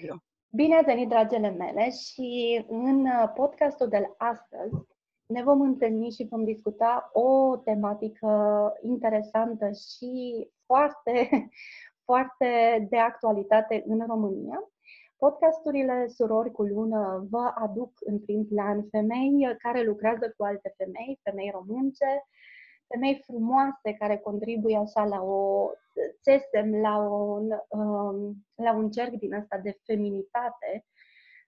Hello! Bine ați venit, dragele mele, și în podcastul de astăzi ne vom întâlni și vom discuta o tematică interesantă și foarte, foarte de actualitate în România. Podcasturile Surori cu Lună vă aduc în prim plan femei care lucrează cu alte femei, femei românce, femei frumoase care contribuie așa la o țesem, la un, um, la un cerc din asta de feminitate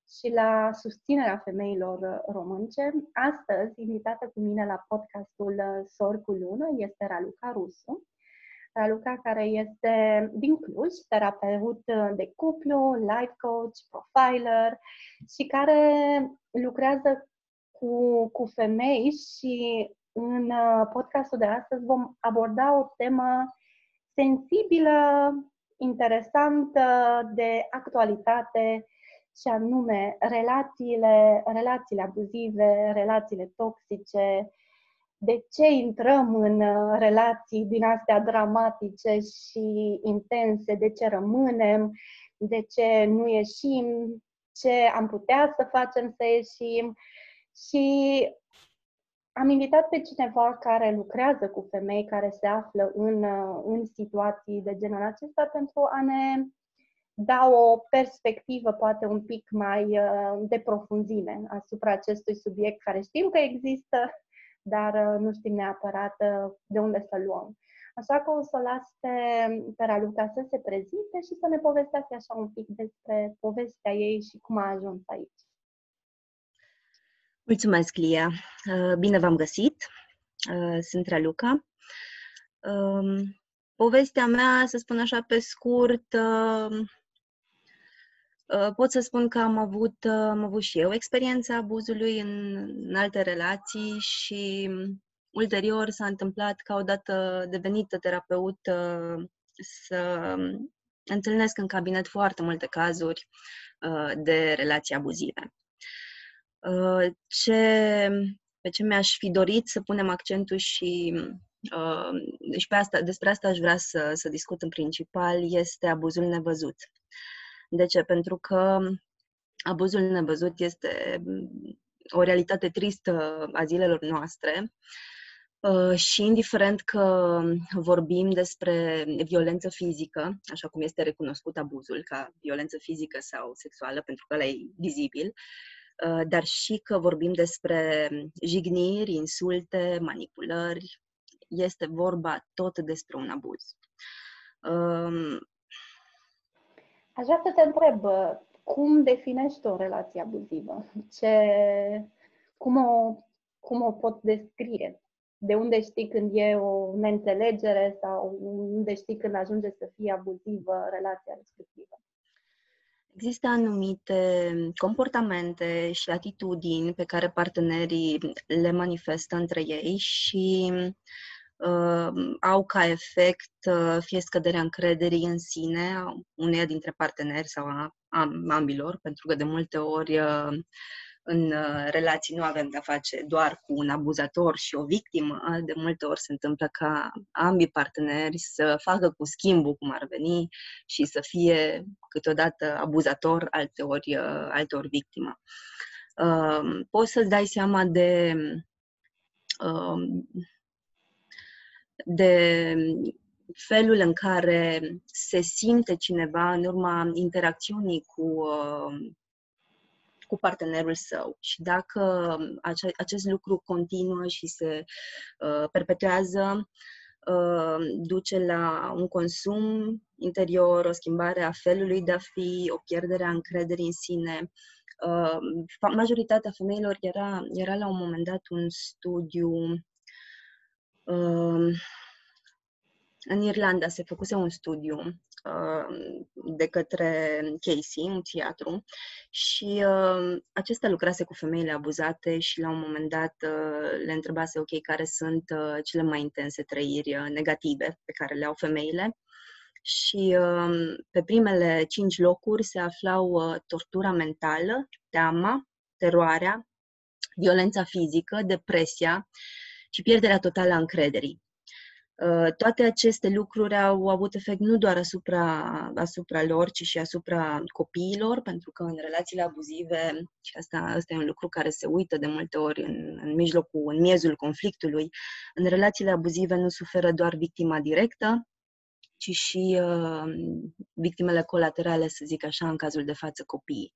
și la susținerea femeilor românce. Astăzi, invitată cu mine la podcastul Sor cu Lună este Raluca Rusu. Raluca care este din Cluj, terapeut de cuplu, life coach, profiler și care lucrează cu, cu femei și în uh, podcastul de astăzi vom aborda o temă sensibilă, interesantă, de actualitate, și anume relațiile, relațiile abuzive, relațiile toxice, de ce intrăm în uh, relații din astea dramatice și intense, de ce rămânem, de ce nu ieșim, ce am putea să facem să ieșim? Și am invitat pe cineva care lucrează cu femei care se află în, în situații de genul acesta pentru a ne da o perspectivă poate un pic mai uh, de profunzime asupra acestui subiect care știm că există, dar uh, nu știm neapărat uh, de unde să luăm. Așa că o să las pe, pe Raluca să se prezinte și să ne povestească așa un pic despre povestea ei și cum a ajuns aici. Mulțumesc, Lia! Uh, bine v-am găsit! Uh, sunt Raluca. Um, povestea mea, să spun așa pe scurt, uh, pot să spun că am avut, am avut și eu experiența abuzului în, în alte relații și ulterior s-a întâmplat ca odată devenită terapeut să întâlnesc în cabinet foarte multe cazuri de relații abuzive. Uh, ce, pe ce mi-aș fi dorit să punem accentul și uh, deci pe asta, despre asta aș vrea să, să discut în principal, este abuzul nevăzut. De ce? Pentru că abuzul nevăzut este o realitate tristă a zilelor noastre uh, și indiferent că vorbim despre violență fizică, așa cum este recunoscut abuzul ca violență fizică sau sexuală, pentru că ăla e vizibil, Uh, dar și că vorbim despre jigniri, insulte, manipulări. Este vorba tot despre un abuz. Um, Aș vrea să te întreb, uh, cum definești o relație abuzivă? Ce, cum, o, cum o pot descrie? De unde știi când e o neînțelegere sau unde știi când ajunge să fie abuzivă relația respectivă? Există anumite comportamente și atitudini pe care partenerii le manifestă între ei și uh, au ca efect uh, fie scăderea încrederii în sine a uneia dintre parteneri sau a, a ambilor, pentru că de multe ori uh, în uh, relații nu avem de-a face doar cu un abuzator și o victimă. De multe ori se întâmplă ca ambii parteneri să facă cu schimbul, cum ar veni, și să fie câteodată abuzator, alteori, uh, alteori victimă. Um, poți să-ți dai seama de um, de felul în care se simte cineva în urma interacțiunii cu uh, cu partenerul său. Și dacă ace- acest lucru continuă și se uh, perpetuează, uh, duce la un consum interior, o schimbare a felului de a fi, o pierdere a încrederii în sine. Uh, majoritatea femeilor era, era la un moment dat un studiu uh, în Irlanda se făcuse un studiu uh, de către Casey, un psihiatru, și uh, acesta lucrase cu femeile abuzate și la un moment dat uh, le întrebase, ok, care sunt uh, cele mai intense trăiri uh, negative pe care le au femeile. Și uh, pe primele cinci locuri se aflau uh, tortura mentală, teama, teroarea, violența fizică, depresia și pierderea totală a încrederii. Uh, toate aceste lucruri au avut efect nu doar asupra, asupra lor, ci și asupra copiilor, pentru că în relațiile abuzive, și asta, asta e un lucru care se uită de multe ori în, în mijlocul, în miezul conflictului, în relațiile abuzive nu suferă doar victima directă, ci și uh, victimele colaterale, să zic așa, în cazul de față copiii.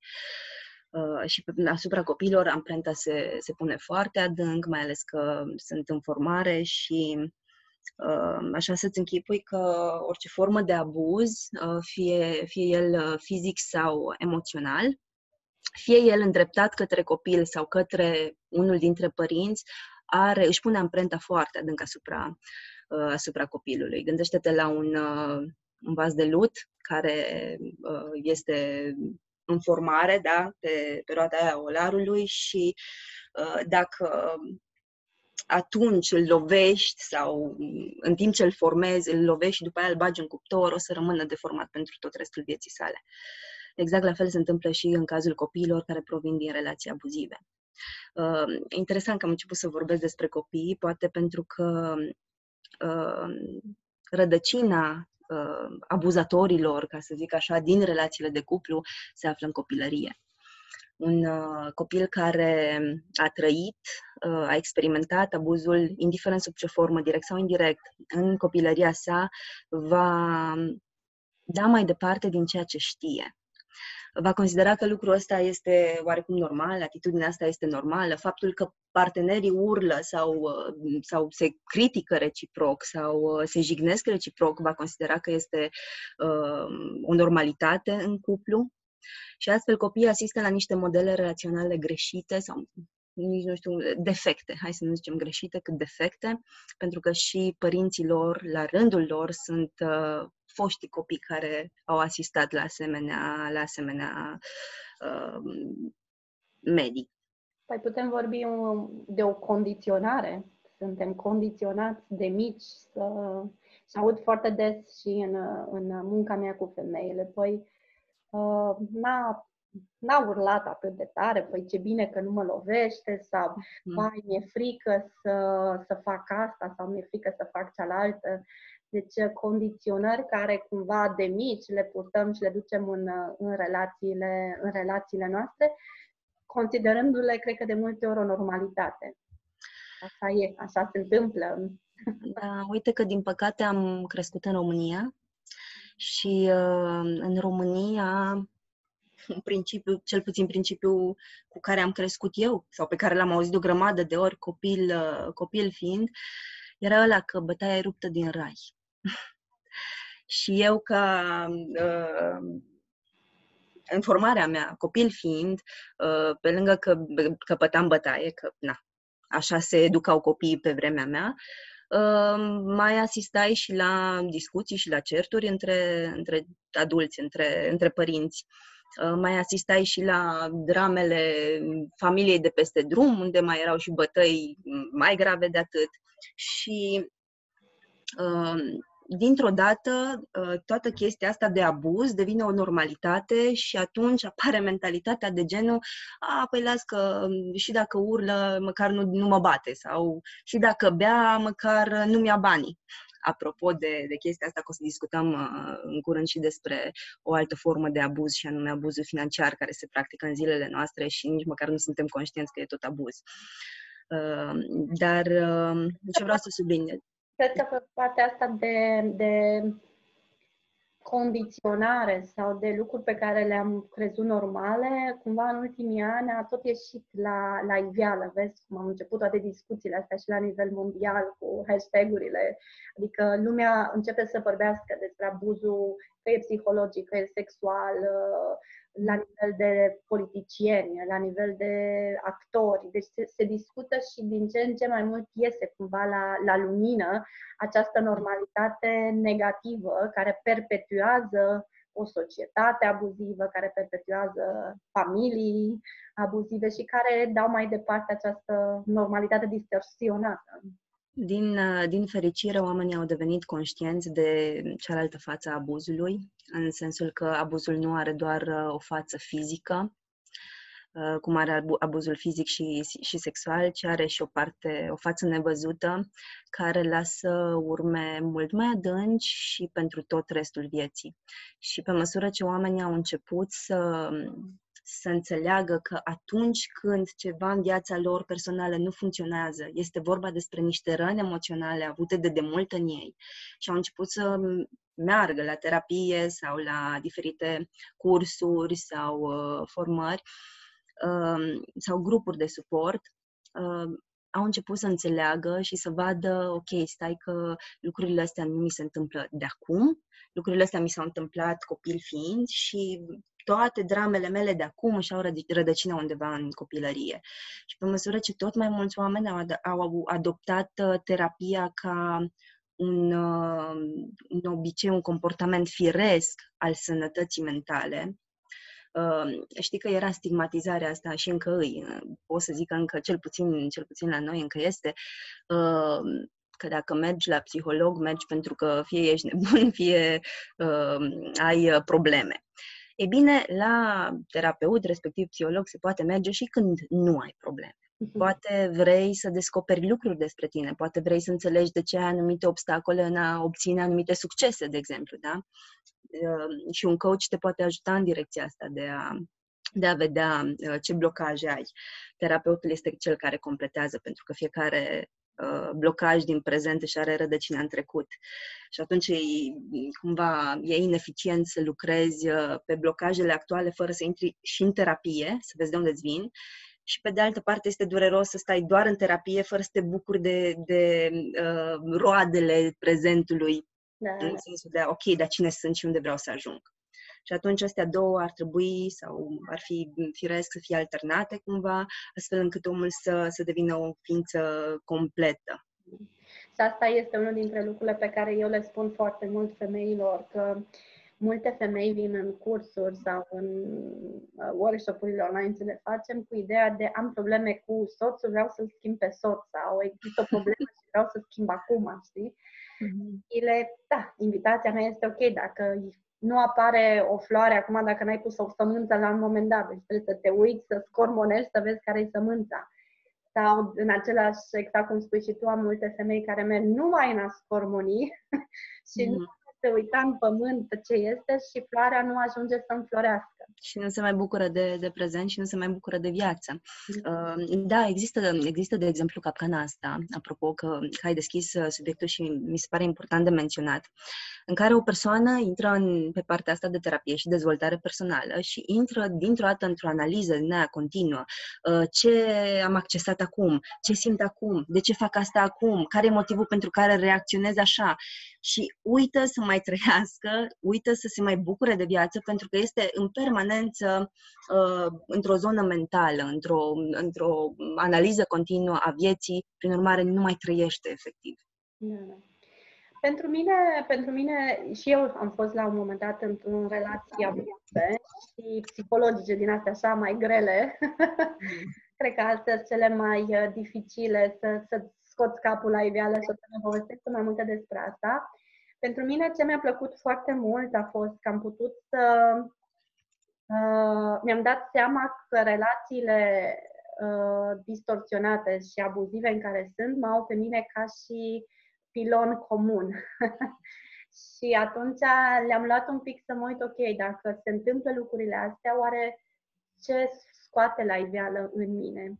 Uh, și asupra copiilor amprenta se, se pune foarte adânc, mai ales că sunt în formare și uh, așa să-ți închipui că orice formă de abuz, uh, fie, fie el fizic sau emoțional, fie el îndreptat către copil sau către unul dintre părinți, are, își pune amprenta foarte adânc asupra, asupra copilului. Gândește-te la un, un vas de lut care este în formare, da, pe perioada aia olarului și uh, dacă atunci îl lovești sau în timp ce îl formezi, îl lovești și după aia îl bagi în cuptor, o să rămână deformat pentru tot restul vieții sale. Exact la fel se întâmplă și în cazul copiilor care provin din relații abuzive. Uh, interesant că am început să vorbesc despre copii, poate pentru că uh, rădăcina uh, abuzatorilor, ca să zic așa, din relațiile de cuplu se află în copilărie. Un uh, copil care a trăit, uh, a experimentat abuzul, indiferent sub ce formă, direct sau indirect, în copilăria sa, va da mai departe din ceea ce știe va considera că lucrul ăsta este oarecum normal, atitudinea asta este normală, faptul că partenerii urlă sau, uh, sau se critică reciproc sau uh, se jignesc reciproc, va considera că este uh, o normalitate în cuplu. Și astfel copiii asistă la niște modele relaționale greșite sau nici nu știu, defecte, hai să nu zicem greșite, cât defecte, pentru că și părinții lor, la rândul lor, sunt uh, foștii copii care au asistat la asemenea, la asemenea uh, medii. Păi putem vorbi de o condiționare. Suntem condiționați de mici să... Și aud foarte des și în, în munca mea cu femeile. Păi, uh, n-a, n-a urlat atât de tare, păi ce bine că nu mă lovește, sau, mm. vai, mi-e frică să, să fac asta, sau mi-e frică să fac cealaltă. Deci uh, condiționări care cumva de mici le purtăm și le ducem în, uh, în, relațiile, în relațiile noastre, considerându-le, cred că de multe ori, o normalitate. Așa e, așa se întâmplă. Da, uite că din păcate am crescut în România și uh, în România în principiu, cel puțin principiul cu care am crescut eu sau pe care l-am auzit o grămadă de ori copil, copil fiind, era ăla că bătaia e ruptă din rai. și eu, ca uh, în formarea mea, copil fiind, uh, pe lângă că căpătam bătaie, că na, așa se educau copiii pe vremea mea, uh, mai asistai și la discuții și la certuri între, între adulți, între, între părinți. Uh, mai asistai și la dramele familiei de peste drum, unde mai erau și bătăi mai grave de atât. Și uh, dintr-o dată ă, toată chestia asta de abuz devine o normalitate și atunci apare mentalitatea de genul a, păi las că și dacă urlă, măcar nu, nu mă bate sau și dacă bea, măcar nu mi-a banii. Apropo de, de chestia asta, că o să discutăm uh, în curând și despre o altă formă de abuz, și anume abuzul financiar care se practică în zilele noastre și nici măcar nu suntem conștienți că e tot abuz. Uh, dar uh, ce vreau să subliniez? Cred că pe partea asta de, de condiționare sau de lucruri pe care le-am crezut normale, cumva în ultimii ani a tot ieșit la, la iveală. Vezi cum am început toate discuțiile astea și la nivel mondial cu hashtag-urile. Adică lumea începe să vorbească despre abuzul, că e psihologic, că e sexual, la nivel de politicieni, la nivel de actori. Deci se, se discută și din ce în ce mai mult iese cumva la, la lumină această normalitate negativă care perpetuează o societate abuzivă, care perpetuează familii abuzive și care dau mai departe această normalitate distorsionată. Din, uh, din fericire, oamenii au devenit conștienți de cealaltă față a abuzului, în sensul că abuzul nu are doar uh, o față fizică, uh, cum are abuzul fizic și, și sexual, ci are și o parte, o față nevăzută, care lasă urme mult mai adânci și pentru tot restul vieții. Și pe măsură ce oamenii au început să să înțeleagă că atunci când ceva în viața lor personală nu funcționează, este vorba despre niște răni emoționale avute de demult în ei și au început să meargă la terapie sau la diferite cursuri sau uh, formări uh, sau grupuri de suport, uh, au început să înțeleagă și să vadă, ok, stai că lucrurile astea nu mi se întâmplă de acum, lucrurile astea mi s-au întâmplat copil fiind și toate dramele mele de acum își au rădăcină undeva în copilărie. Și pe măsură ce tot mai mulți oameni au, ad- au adoptat uh, terapia ca un, uh, un obicei, un comportament firesc al sănătății mentale, Uh, știi că era stigmatizarea asta și încă îi, pot să zic că încă, cel puțin, cel puțin la noi încă este, uh, că dacă mergi la psiholog, mergi pentru că fie ești nebun, fie uh, ai probleme. E bine, la terapeut, respectiv psiholog, se poate merge și când nu ai probleme. Mhm. Poate vrei să descoperi lucruri despre tine, poate vrei să înțelegi de ce ai anumite obstacole în a obține anumite succese, de exemplu, da? Ehm, și un coach te poate ajuta în direcția asta de a, de a vedea uh, ce blocaje ai. Terapeutul este cel care completează, pentru că fiecare uh, blocaj din prezent își are rădăcina în trecut. Și atunci e, cumva e ineficient să lucrezi uh, pe blocajele actuale fără să intri și în terapie, să vezi de unde îți vin. Și pe de altă parte este dureros să stai doar în terapie fără să te bucuri de, de uh, roadele prezentului da. În sensul de, ok, dar cine sunt și unde vreau să ajung. Și atunci astea două ar trebui sau ar fi firesc să fie alternate cumva, astfel încât omul să, să devină o ființă completă. Și asta este unul dintre lucrurile pe care eu le spun foarte mult femeilor, că multe femei vin în cursuri sau în uh, workshop-urile online ce le facem cu ideea de am probleme cu soțul, vreau să-l schimb pe soț sau există o problemă și vreau să schimb acum, știi? Mm-hmm. da, invitația mea este ok, dacă nu apare o floare acum dacă n-ai pus o sămânță la un moment dat, deci trebuie să te uiți, să scormonești, să vezi care e sămânța. Sau în același, exact cum spui și tu, am multe femei care merg numai în a scormoni și mm-hmm. nu se uita în pământ ce este și floarea nu ajunge să înflorească. Și nu se mai bucură de, de prezent și nu se mai bucură de viață. Uh, da, există, există, de exemplu, capcana asta, apropo că, că ai deschis uh, subiectul și mi se pare important de menționat, în care o persoană intră în, pe partea asta de terapie și dezvoltare personală și intră dintr-o dată într-o analiză din aia continuă. Uh, ce am accesat acum? Ce simt acum? De ce fac asta acum? Care e motivul pentru care reacționez așa? Și uită să mai trăiască, uită să se mai bucure de viață pentru că este în permanență uh, într-o zonă mentală, într-o, într-o analiză continuă a vieții, prin urmare nu mai trăiește efectiv. Da, da. Pentru mine, pentru mine, și eu am fost la un moment dat într-o relație abuzive și psihologice din astea așa mai grele. Mm. Cred că astea sunt cele mai uh, dificile să, să scoți capul la iveală și să ne povestesc mai multe despre asta. Pentru mine ce mi-a plăcut foarte mult a fost că am putut să Uh, mi-am dat seama că relațiile uh, distorsionate și abuzive în care sunt mă au pe mine ca și pilon comun. și atunci le-am luat un pic să mă uit, ok, dacă se întâmplă lucrurile astea, oare ce scoate la iveală în mine?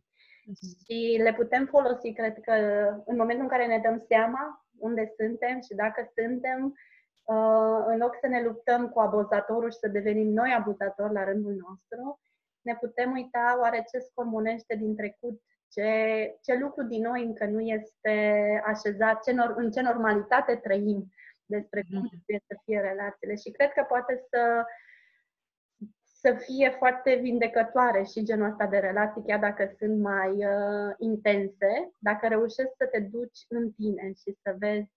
Uh-huh. Și le putem folosi, cred că, în momentul în care ne dăm seama unde suntem și dacă suntem, Uh, în loc să ne luptăm cu abuzatorul și să devenim noi abuzatori la rândul nostru, ne putem uita oare ce scomunește din trecut, ce, ce lucru din noi încă nu este așezat, ce nor, în ce normalitate trăim despre cum mhm. trebuie să fie relațiile. Și cred că poate să, să fie foarte vindecătoare și genul ăsta de relații, chiar dacă sunt mai uh, intense, dacă reușești să te duci în tine și să vezi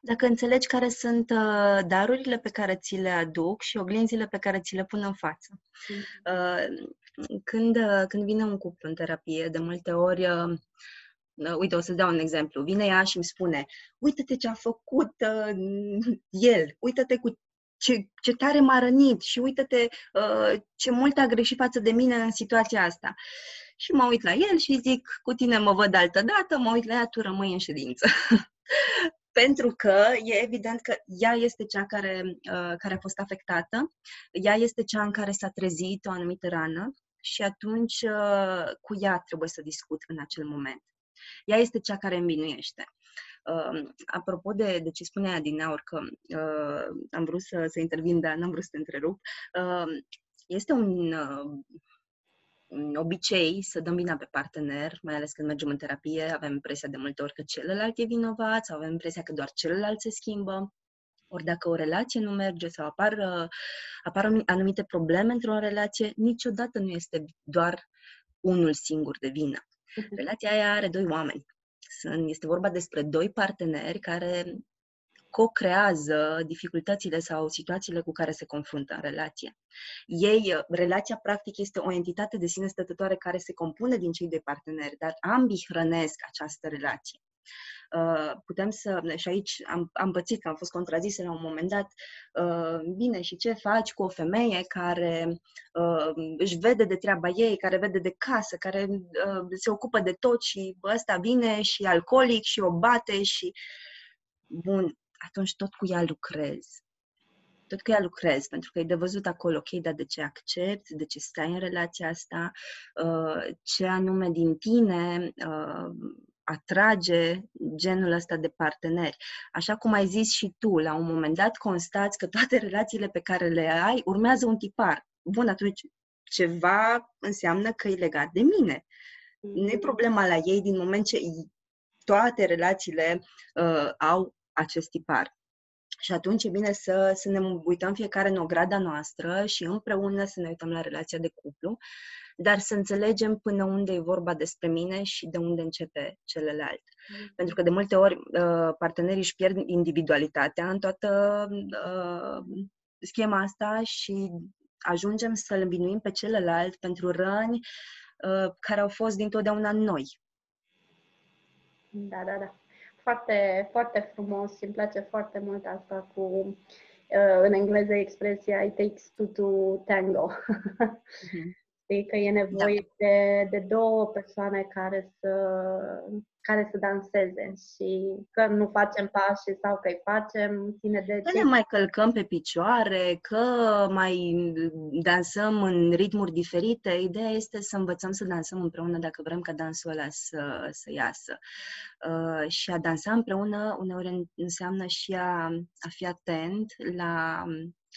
dacă înțelegi care sunt uh, darurile pe care ți le aduc și oglinzile pe care ți le pun în față. Uh, când, uh, când vine un cuplu în terapie, de multe ori uh, uh, uite, o să dau un exemplu. Vine ea și îmi spune, uite-te ce a făcut uh, el, uite-te cu ce, ce tare m-a rănit și uite-te uh, ce mult a greșit față de mine în situația asta. Și mă uit la el și zic, cu tine mă văd altă dată, mă uit la ea, tu rămâi în ședință. Pentru că e evident că ea este cea care, uh, care a fost afectată, ea este cea în care s-a trezit o anumită rană și atunci uh, cu ea trebuie să discut în acel moment. Ea este cea care învinuiește. Uh, apropo de, de ce spunea din aur, că uh, am vrut să, să intervin, dar n-am vrut să te întrerup, uh, este un, uh, un obicei să dăm vina pe partener, mai ales când mergem în terapie, avem impresia de multe ori că celălalt e vinovat sau avem impresia că doar celălalt se schimbă. Ori dacă o relație nu merge sau apar, uh, apar anumite probleme într-o relație, niciodată nu este doar unul singur de vină. Mhm. Relația aia are doi oameni. Sunt, este vorba despre doi parteneri care co-creează dificultățile sau situațiile cu care se confruntă în relație. Ei, relația practic este o entitate de sine stătătoare care se compune din cei doi parteneri, dar ambii hrănesc această relație. Uh, putem să, și aici am, am pățit că am fost contrazisă la un moment dat, uh, bine, și ce faci cu o femeie care uh, își vede de treaba ei, care vede de casă, care se ocupă de tot și ăsta vine și alcoolic și o bate și... Bun, atunci tot cu ea lucrez. Tot cu ea lucrez, pentru că e de văzut acolo, ok, dar de ce accepti, de ce stai în relația asta, ce anume din tine atrage genul ăsta de parteneri. Așa cum ai zis și tu, la un moment dat constați că toate relațiile pe care le ai urmează un tipar. Bun, atunci ceva înseamnă că e legat de mine. Nu e mm. problema la ei din moment ce toate relațiile uh, au acest tipar. Și atunci e bine să, să ne uităm fiecare în ograda noastră și împreună să ne uităm la relația de cuplu dar să înțelegem până unde e vorba despre mine și de unde începe celălalt. Mm. Pentru că de multe ori uh, partenerii își pierd individualitatea în toată uh, schema asta și ajungem să-l învinuim pe celălalt pentru răni uh, care au fost dintotdeauna noi. Da, da, da. Foarte, foarte frumos și îmi place foarte mult asta cu, în engleză expresia it takes two to tango. Mm-hmm. Știi? Că e nevoie da. de, de două persoane care să, care să danseze și că nu facem pași sau că îi facem, ține de... Că ne mai călcăm pe picioare, că mai dansăm în ritmuri diferite. Ideea este să învățăm să dansăm împreună dacă vrem ca dansul ăla să, să iasă. Uh, și a dansa împreună uneori înseamnă și a, a fi atent la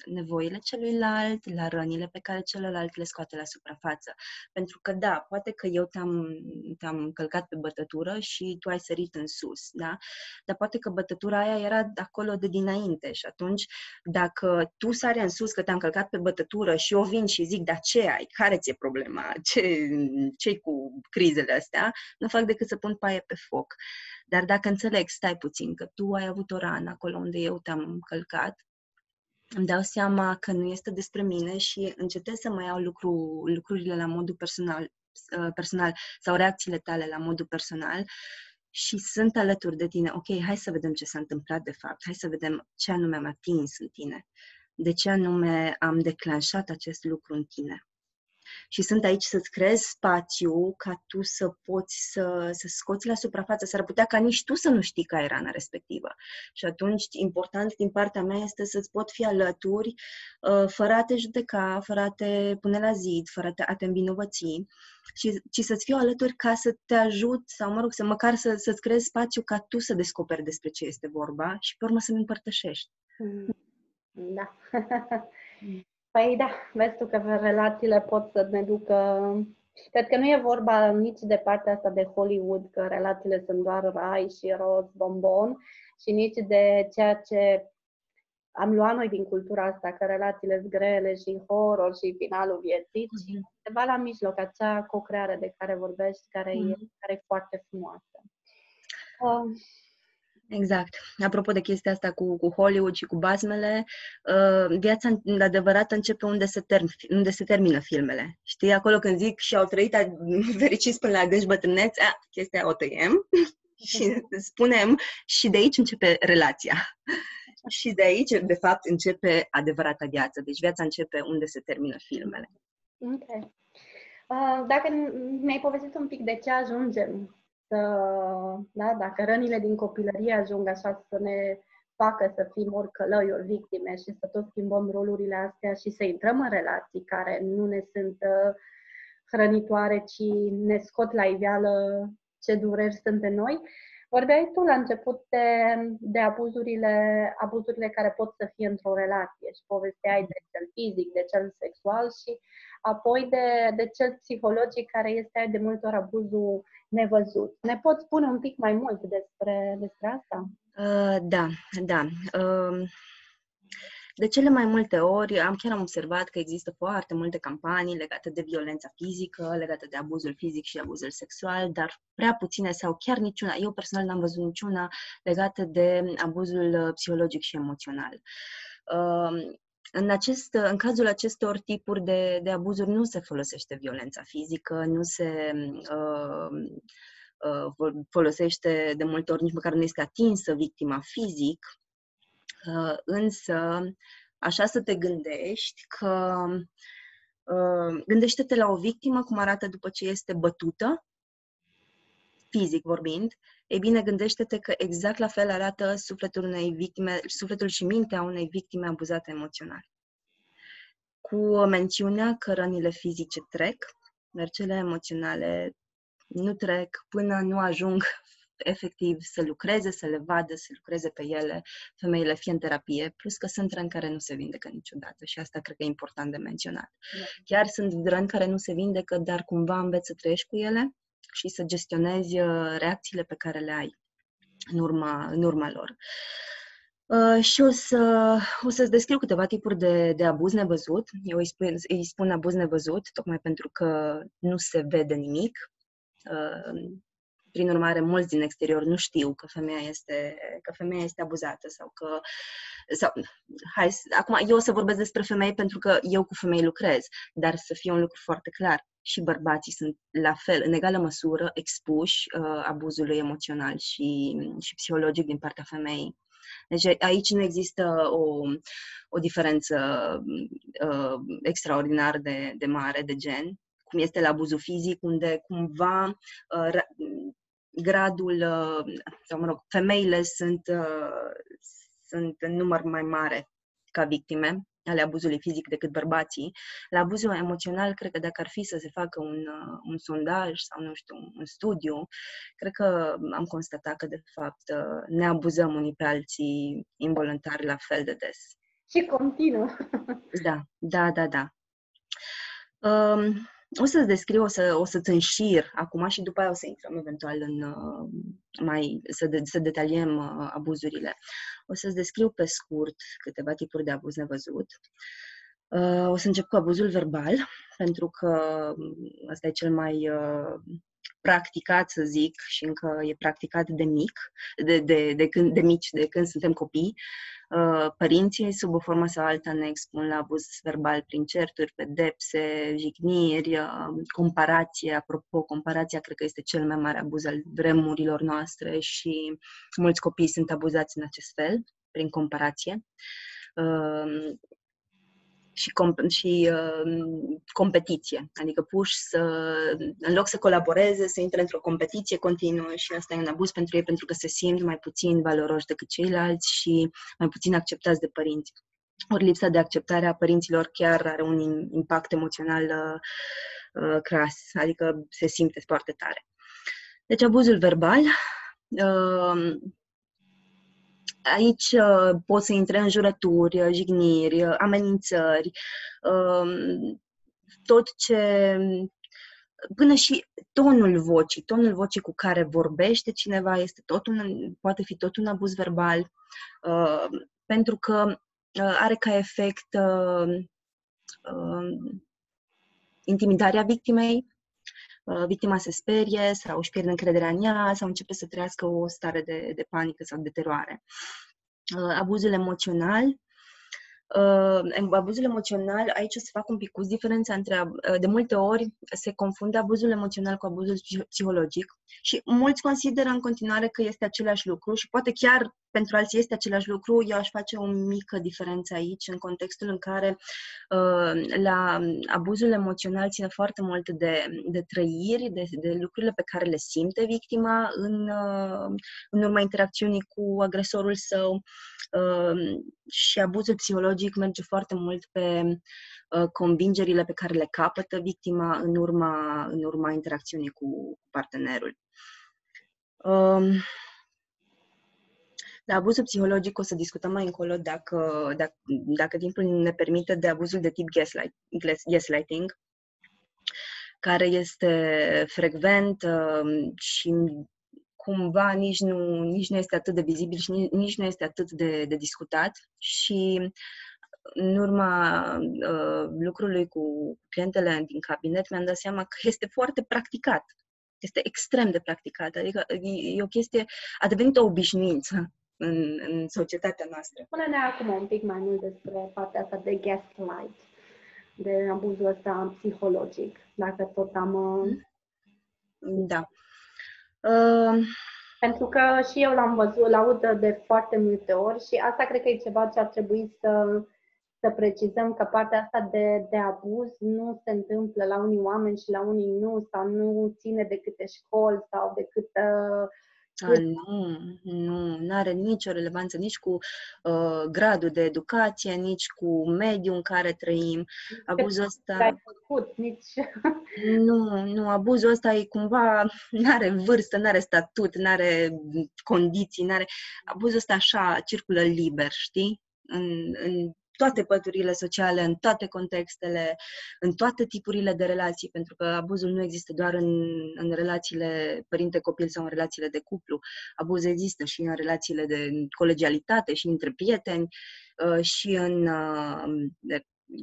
nevoile celuilalt, la rănile pe care celălalt le scoate la suprafață. Pentru că, da, poate că eu te-am, te-am călcat pe bătătură și tu ai sărit în sus, da? Dar poate că bătătura aia era de acolo de dinainte și atunci, dacă tu sari în sus că te-am călcat pe bătătură și eu vin și zic, da, ce ai? Care ți-e problema? Ce, ce cu crizele astea? Nu fac decât să pun paie pe foc. Dar dacă înțeleg, stai puțin, că tu ai avut o rană acolo unde eu te-am călcat, îmi dau seama că nu este despre mine și încetez să mai iau lucru, lucrurile la modul personal, uh, personal sau reacțiile tale la modul personal și sunt alături de tine. Ok, hai să vedem ce s-a întâmplat de fapt, hai să vedem ce anume am atins în tine, de ce anume am declanșat acest lucru în tine și sunt aici să-ți creezi spațiu ca tu să poți să, să scoți la suprafață. S-ar putea ca nici tu să nu știi care era rana respectivă. Și atunci, important din partea mea este să-ți pot fi alături, uh, fără a te judeca, fără a te pune la zid, fără a te învinovăți, ci, ci să-ți fiu alături ca să te ajut sau, mă rog, să măcar să, să-ți creezi spațiu ca tu să descoperi despre ce este vorba și pe urmă să-mi împărtășești. Mm. Da. Păi da, vezi tu că relațiile pot să ne ducă... Cred că nu e vorba nici de partea asta de Hollywood, că relațiile sunt doar rai și roz, bombon, și nici de ceea ce am luat noi din cultura asta, că relațiile sunt grele și horror și finalul vieții, mm-hmm. ci ceva la mijloc, acea co-creare de care vorbești, care, mm-hmm. e, care e foarte frumoasă. Uh, Exact. Apropo de chestia asta cu, cu Hollywood și cu basmele, uh, viața adevărată începe unde se, term- unde se termină filmele. Știi, acolo când zic și au trăit fericiți până la gânci bătrâneți, a, chestia o tăiem și spunem și de aici începe relația. Și de aici, de fapt, începe adevărata viață. Deci viața începe unde se termină filmele. Ok. Uh, dacă mi-ai povestit un pic de ce ajungem să, da, dacă rănile din copilărie ajung așa să ne facă să fim ori călăi, ori victime și să tot schimbăm rolurile astea și să intrăm în relații care nu ne sunt uh, hrănitoare, ci ne scot la iveală ce dureri sunt în noi. Vorbeai tu la început de, de abuzurile, abuzurile care pot să fie într-o relație și povesteai de cel fizic, de cel sexual și apoi de, de cel psihologic care este de multe ori abuzul nevăzut. Ne poți spune un pic mai mult despre, despre asta? Uh, da, da. Uh, de cele mai multe ori am chiar am observat că există foarte multe campanii legate de violența fizică, legate de abuzul fizic și abuzul sexual, dar prea puține sau chiar niciuna, eu personal n-am văzut niciuna legată de abuzul psihologic și emoțional. Uh, în, acest, în cazul acestor tipuri de, de abuzuri nu se folosește violența fizică, nu se uh, uh, folosește de multe ori nici măcar nu este atinsă victima fizic, uh, însă așa să te gândești că uh, gândește-te la o victimă cum arată după ce este bătută, fizic vorbind, ei bine, gândește-te că exact la fel arată sufletul unei victime, sufletul și mintea unei victime abuzate emoțional. Cu mențiunea că rănile fizice trec, dar cele emoționale nu trec până nu ajung efectiv să lucreze, să le vadă, să lucreze pe ele, femeile fie în terapie, plus că sunt răni care nu se vindecă niciodată și asta cred că e important de menționat. Da. Chiar sunt răni care nu se vindecă, dar cumva înveți să trăiești cu ele și să gestionezi uh, reacțiile pe care le ai în urma, în urma lor. Uh, și o, să, o să-ți descriu câteva tipuri de, de abuz nevăzut. Eu îi spun, îi spun abuz nevăzut, tocmai pentru că nu se vede nimic. Uh, prin urmare, mulți din exterior nu știu că femeia este, că femeia este abuzată sau că... Sau, hai, acum, eu o să vorbesc despre femei pentru că eu cu femei lucrez, dar să fie un lucru foarte clar și bărbații sunt la fel, în egală măsură, expuși uh, abuzului emoțional și, și psihologic din partea femeii. Deci aici nu există o, o diferență uh, extraordinar de, de mare de gen, cum este la abuzul fizic, unde cumva uh, gradul, uh, sau mă rog, femeile sunt, uh, sunt în număr mai mare ca victime ale abuzului fizic decât bărbații. La abuzul emoțional, cred că dacă ar fi să se facă un, uh, un sondaj sau, nu știu, un studiu, cred că am constatat că, de fapt, ne abuzăm unii pe alții involuntar la fel de des. Și continuă. Da, da, da, da. Um, o să-ți descriu, o, să, o să-ți înșir acum și după aia o să intrăm eventual în uh, mai, să, de, să detaliem uh, abuzurile. O să-ți descriu pe scurt câteva tipuri de abuz nevăzut. Uh, o să încep cu abuzul verbal, pentru că ăsta e cel mai practicat, să zic, și încă e practicat de mic, de, de, de, când, de mici, de când suntem copii. Uh, părinții, sub o formă sau alta, ne expun la abuz verbal prin certuri, pedepse, jigniri, uh, comparație. Apropo, comparația cred că este cel mai mare abuz al vremurilor noastre și mulți copii sunt abuzați în acest fel, prin comparație. Uh, și, comp- și uh, competiție. Adică puși să, în loc să colaboreze, să intre într-o competiție continuă și asta e un abuz pentru ei pentru că se simt mai puțin valoroși decât ceilalți și mai puțin acceptați de părinți. Ori lipsa de acceptare a părinților chiar are un impact emoțional uh, uh, cras, adică se simte foarte tare. Deci abuzul verbal, uh, aici uh, pot să intre în jurături, uh, jigniri, uh, amenințări, uh, tot ce până și tonul vocii, tonul vocii cu care vorbește cineva este tot un, poate fi tot un abuz verbal, uh, pentru că uh, are ca efect uh, uh, intimidarea victimei, uh, victima se sperie sau își pierde încrederea în ea sau începe să trăiască o stare de, de panică sau de teroare. Uh, abuzul emoțional, uh, abuzul emoțional, aici o să fac un pic diferența între, uh, de multe ori se confunde abuzul emoțional cu abuzul psihologic și mulți consideră în continuare că este același lucru și poate chiar pentru alții este același lucru, eu aș face o mică diferență aici, în contextul în care uh, la abuzul emoțional ține foarte mult de, de trăiri, de, de lucrurile pe care le simte victima în, uh, în urma interacțiunii cu agresorul său uh, și abuzul psihologic merge foarte mult pe convingerile pe care le capătă victima în urma, în urma interacțiunii cu partenerul. Um, la abuzul psihologic o să discutăm mai încolo dacă, dacă, dacă timpul ne permite de abuzul de tip gaslight, gaslighting, care este frecvent uh, și cumva nici nu, nici nu este atât de vizibil și nici, nici nu este atât de, de discutat și în urma uh, lucrului cu clientele din cabinet mi-am dat seama că este foarte practicat. Este extrem de practicat. Adică e o chestie, a devenit o obișnuință în, în societatea noastră. Spune-ne acum un pic mai mult despre partea asta de gaslight, de abuzul ăsta psihologic, dacă tot am... Uh, da. Uh... Pentru că și eu l-am văzut, l-aud de foarte multe ori și asta cred că e ceva ce ar trebui să, să precizăm că partea asta de, de abuz nu se întâmplă la unii oameni și la unii nu, sau nu ține de câte școli sau de câte uh, a, nu, nu, nu are nicio relevanță nici cu uh, gradul de educație, nici cu mediul în care trăim. Abuzul ăsta... Făcut, nici... Nu, nu, abuzul ăsta e cumva, nu are vârstă, nu are statut, nu are condiții, nu are... Abuzul ăsta așa circulă liber, știi? În, în toate păturile sociale, în toate contextele, în toate tipurile de relații, pentru că abuzul nu există doar în, în relațiile părinte-copil sau în relațiile de cuplu. Abuz există și în relațiile de colegialitate și între prieteni uh, și în uh,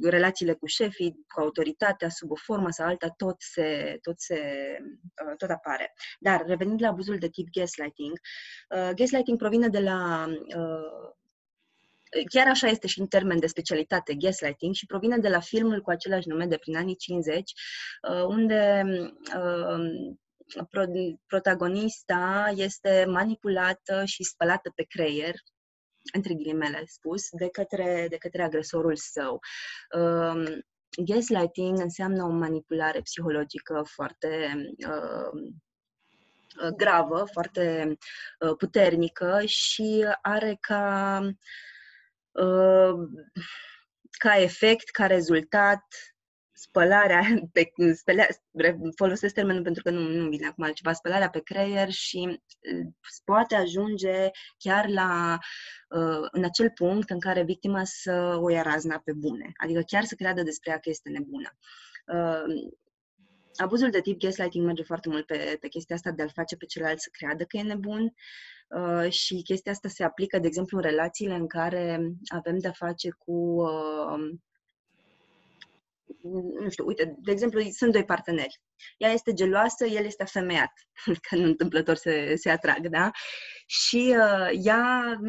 relațiile cu șefii, cu autoritatea, sub o formă sau alta, tot se, tot se, uh, tot apare. Dar, revenind la abuzul de tip gaslighting, gaslighting provine de la chiar așa este și în termen de specialitate, gaslighting, și provine de la filmul cu același nume de prin anii 50, uh, unde uh, protagonista este manipulată și spălată pe creier, între ghilimele spus, de către, de către agresorul său. Um, gaslighting înseamnă o manipulare psihologică foarte uh, gravă, foarte puternică și are ca ca efect, ca rezultat, spălarea pe, spălea, folosesc termenul pentru că nu, nu vine acum altceva, spălarea pe creier și poate ajunge chiar la în acel punct în care victima să o ia razna pe bune, adică chiar să creadă despre ea că este nebună. Abuzul de tip gaslighting merge foarte mult pe, pe chestia asta de a-l face pe celălalt să creadă că e nebun, Uh, și chestia asta se aplică, de exemplu, în relațiile în care avem de-a face cu uh, nu știu, uite, de exemplu, sunt doi parteneri. Ea este geloasă, el este afemeiat, că nu întâmplător se, se atrag, da? Și uh, ea,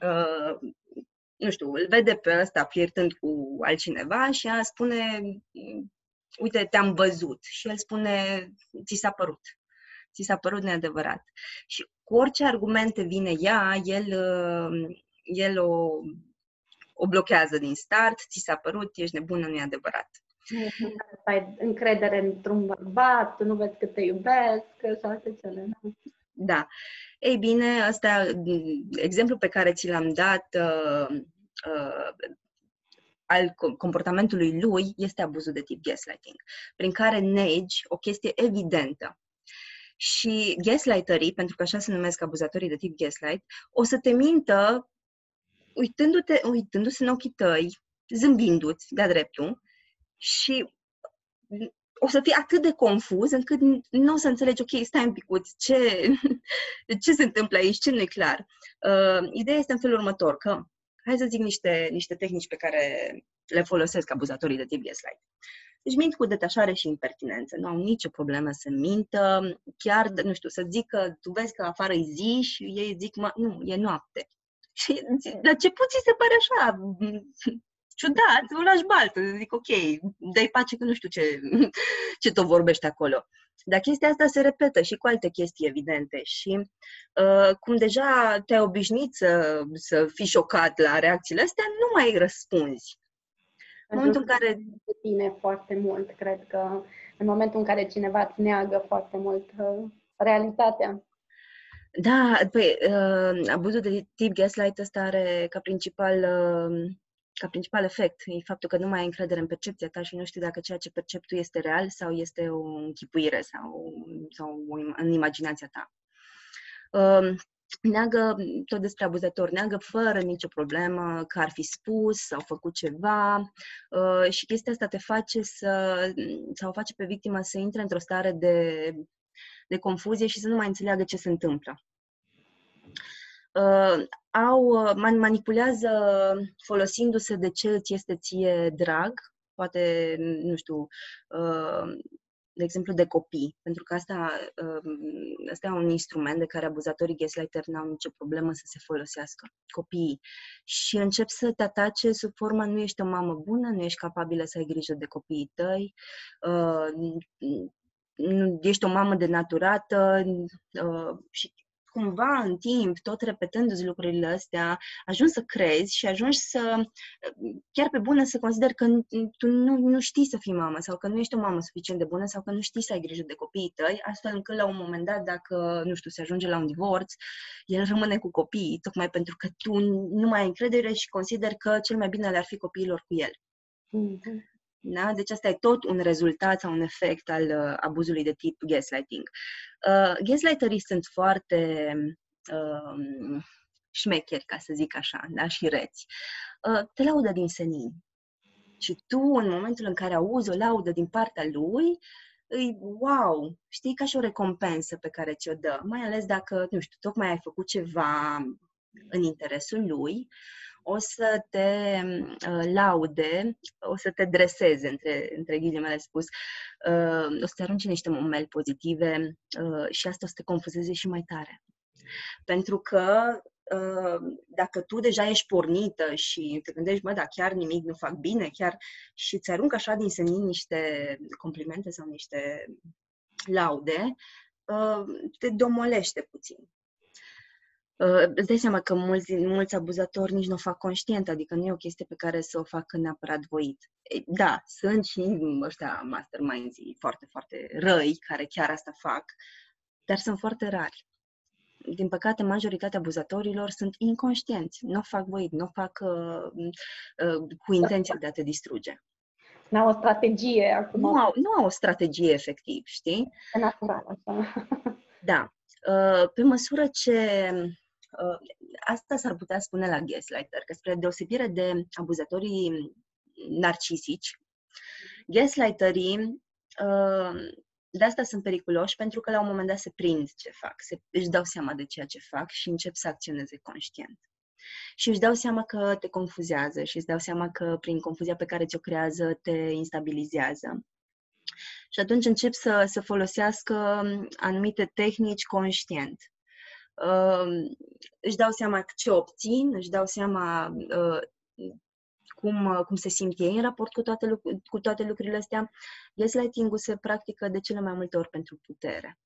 uh, nu știu, îl vede pe ăsta flirtând cu altcineva și ea spune, uite, te-am văzut. Și el spune, ți s-a părut ți s-a părut neadevărat. Și cu orice argumente vine ea, el, uh, el o, o blochează din start, ți s-a părut, ești nebună, nu e adevărat. Ai încredere într-un bărbat, nu vezi că te iubesc și alte cele. Da. Ei bine, asta, exemplu pe care ți l-am dat uh, uh, al comportamentului lui este abuzul de tip gaslighting, prin care negi o chestie evidentă și gaslighterii, pentru că așa se numesc abuzatorii de tip gaslight, o să te mintă uitându-te, uitându-se în ochii tăi, zâmbindu-ți de-a dreptul și o să fii atât de confuz încât nu o să înțelegi, ok, stai un picuț, ce, ce se întâmplă aici, ce nu e clar. Uh, ideea este în felul următor, că hai să zic niște, niște tehnici pe care le folosesc abuzatorii de tip gaslight. Deci mint cu detașare și impertinență. Nu au nicio problemă să mintă, chiar, nu știu, să zică, tu vezi că afară e zi și ei zic, mă, nu, e noapte. Și la ce puțin se pare așa, ciudat, o lași baltă, zic, ok, dai pace că nu știu ce, ce tot vorbește acolo. Dar chestia asta se repetă și cu alte chestii evidente și uh, cum deja te-ai obișnuit să, să fii șocat la reacțiile astea, nu mai răspunzi. În momentul în care... De tine foarte mult, cred că în momentul în care cineva îți neagă foarte mult uh, realitatea. Da, păi, uh, abuzul de tip gaslight ăsta are ca principal uh, ca principal efect e faptul că nu mai ai încredere în percepția ta și nu știi dacă ceea ce percepi tu este real sau este o închipuire sau, sau în imaginația ta. Uh, neagă tot despre abuzator, neagă fără nicio problemă că ar fi spus sau făcut ceva uh, și chestia asta te face să, sau face pe victima să intre într-o stare de, de confuzie și să nu mai înțeleagă ce se întâmplă. Uh, au, uh, manipulează folosindu-se de ce ți este ție drag, poate, nu știu, uh, de exemplu, de copii, pentru că asta, asta um, e un instrument de care abuzatorii gaslighter n-au nicio problemă să se folosească, copiii. Și încep să te atace sub forma nu ești o mamă bună, nu ești capabilă să ai grijă de copiii tăi, uh, ești o mamă denaturată uh, și cumva în timp, tot repetându-ți lucrurile astea, ajungi să crezi și ajungi să, chiar pe bună, să consider că tu nu, nu știi să fii mamă sau că nu ești o mamă suficient de bună sau că nu știi să ai grijă de copiii tăi, astfel încât la un moment dat, dacă, nu știu, se ajunge la un divorț, el rămâne cu copiii, tocmai pentru că tu nu mai ai încredere și consider că cel mai bine le-ar fi copiilor cu el. Mm-hmm. Da? Deci asta e tot un rezultat sau un efect al uh, abuzului de tip gaslighting. Uh, gaslighterii sunt foarte uh, șmecheri, ca să zic așa, da? și reți. Uh, te laudă din senin. Și tu, în momentul în care auzi o laudă din partea lui, îi, wow, știi, ca și o recompensă pe care ți-o dă, mai ales dacă, nu știu, tocmai ai făcut ceva în interesul lui, o să te uh, laude, o să te dreseze, între, între ghilimele spus, uh, o să te arunce niște momeli pozitive uh, și asta o să te confuzeze și mai tare. Pentru că uh, dacă tu deja ești pornită și te gândești, bă, da, chiar nimic nu fac bine, chiar și ți aruncă așa din senin niște complimente sau niște laude, uh, te domolește puțin. Uh, îți dai seama că mulți, mulți abuzatori nici nu o fac conștient, adică nu e o chestie pe care să o facă neapărat voit. Da, sunt și ăștia masterminds foarte, foarte răi care chiar asta fac, dar sunt foarte rari. Din păcate, majoritatea abuzatorilor sunt inconștienți, nu o fac voit, nu o fac uh, uh, cu intenția de a te distruge. Nu au o strategie acum. Nu au, nu au o strategie efectiv, știi? E natural așa. Da. Uh, pe măsură ce Uh, asta s-ar putea spune la gaslighter, că spre deosebire de abuzatorii narcisici, gaslighterii uh, de asta sunt periculoși pentru că la un moment dat se prind ce fac, se, își dau seama de ceea ce fac și încep să acționeze conștient. Și își dau seama că te confuzează și îți dau seama că prin confuzia pe care ți-o creează te instabilizează. Și atunci încep să, să folosească anumite tehnici conștient își dau seama ce obțin, își dau seama uh, cum, uh, cum se simt ei în raport cu toate, cu toate lucrurile astea. Gaslighting-ul se practică de cele mai multe ori pentru putere.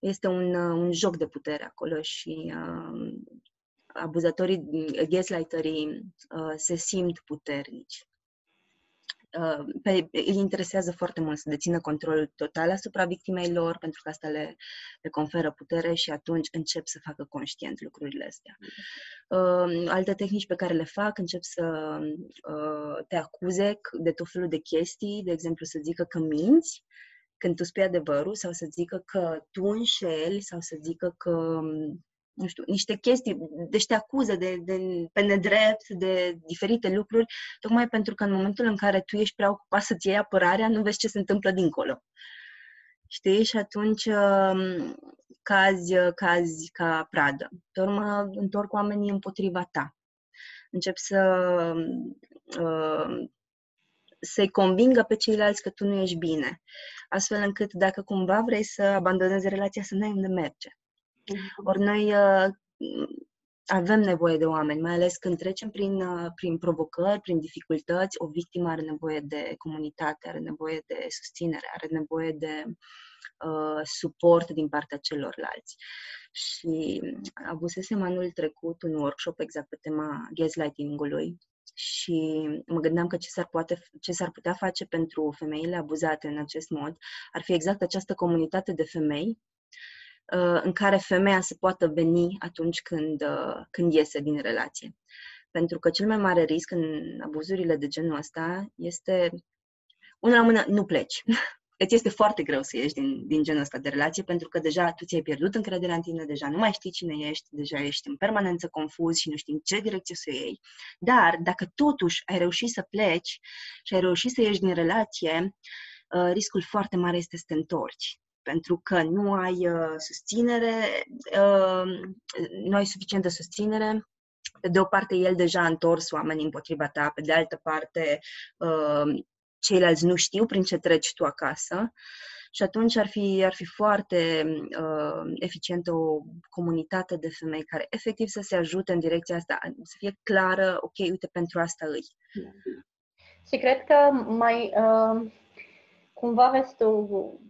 Este un, uh, un joc de putere acolo și uh, abuzatorii, gaslighterii uh, se simt puternici. Uh, pe, îi interesează foarte mult să dețină controlul total asupra victimei lor, pentru că asta le, le conferă putere și atunci încep să facă conștient lucrurile astea. Uh, alte tehnici pe care le fac, încep să uh, te acuze de tot felul de chestii, de exemplu să zică că minți, când tu spui adevărul sau să zică că tu înșeli sau să zică că nu știu, niște chestii, deci te acuză de, de, pe nedrept, de diferite lucruri, tocmai pentru că în momentul în care tu ești prea ocupat să-ți iei apărarea, nu vezi ce se întâmplă dincolo. Știi? Și atunci um, cazi, cazi ca pradă. Pe urmă, întorc oamenii împotriva ta. Încep să uh, să-i convingă pe ceilalți că tu nu ești bine. Astfel încât dacă cumva vrei să abandonezi relația, să nu ai unde merge. Ori noi, uh, avem nevoie de oameni, mai ales când trecem prin, uh, prin provocări, prin dificultăți, o victimă are nevoie de comunitate, are nevoie de susținere, are nevoie de uh, suport din partea celorlalți. Și avusesem anul trecut un workshop exact pe tema gaslighting-ului și mă gândeam că ce s-ar, poate, ce s-ar putea face pentru femeile abuzate în acest mod ar fi exact această comunitate de femei uh, în care femeia să poată veni atunci când, uh, când iese din relație. Pentru că cel mai mare risc în abuzurile de genul ăsta este, una la mână, nu pleci. îți este foarte greu să ieși din, din genul ăsta de relație pentru că deja tu ți-ai pierdut încrederea în tine, deja nu mai știi cine ești, deja ești în permanență confuz și nu știi în ce direcție să o iei. Dar dacă totuși ai reușit să pleci și ai reușit să ieși din relație, uh, riscul foarte mare este să te întorci pentru că nu ai uh, susținere, uh, nu ai suficientă susținere, de o parte, el deja a întors oamenii împotriva ta, pe de altă parte, uh, ceilalți nu știu prin ce treci tu acasă și atunci ar fi, ar fi foarte uh, eficientă o comunitate de femei care efectiv să se ajute în direcția asta, să fie clară, ok, uite, pentru asta îi. Și cred că mai uh, cumva vezi tu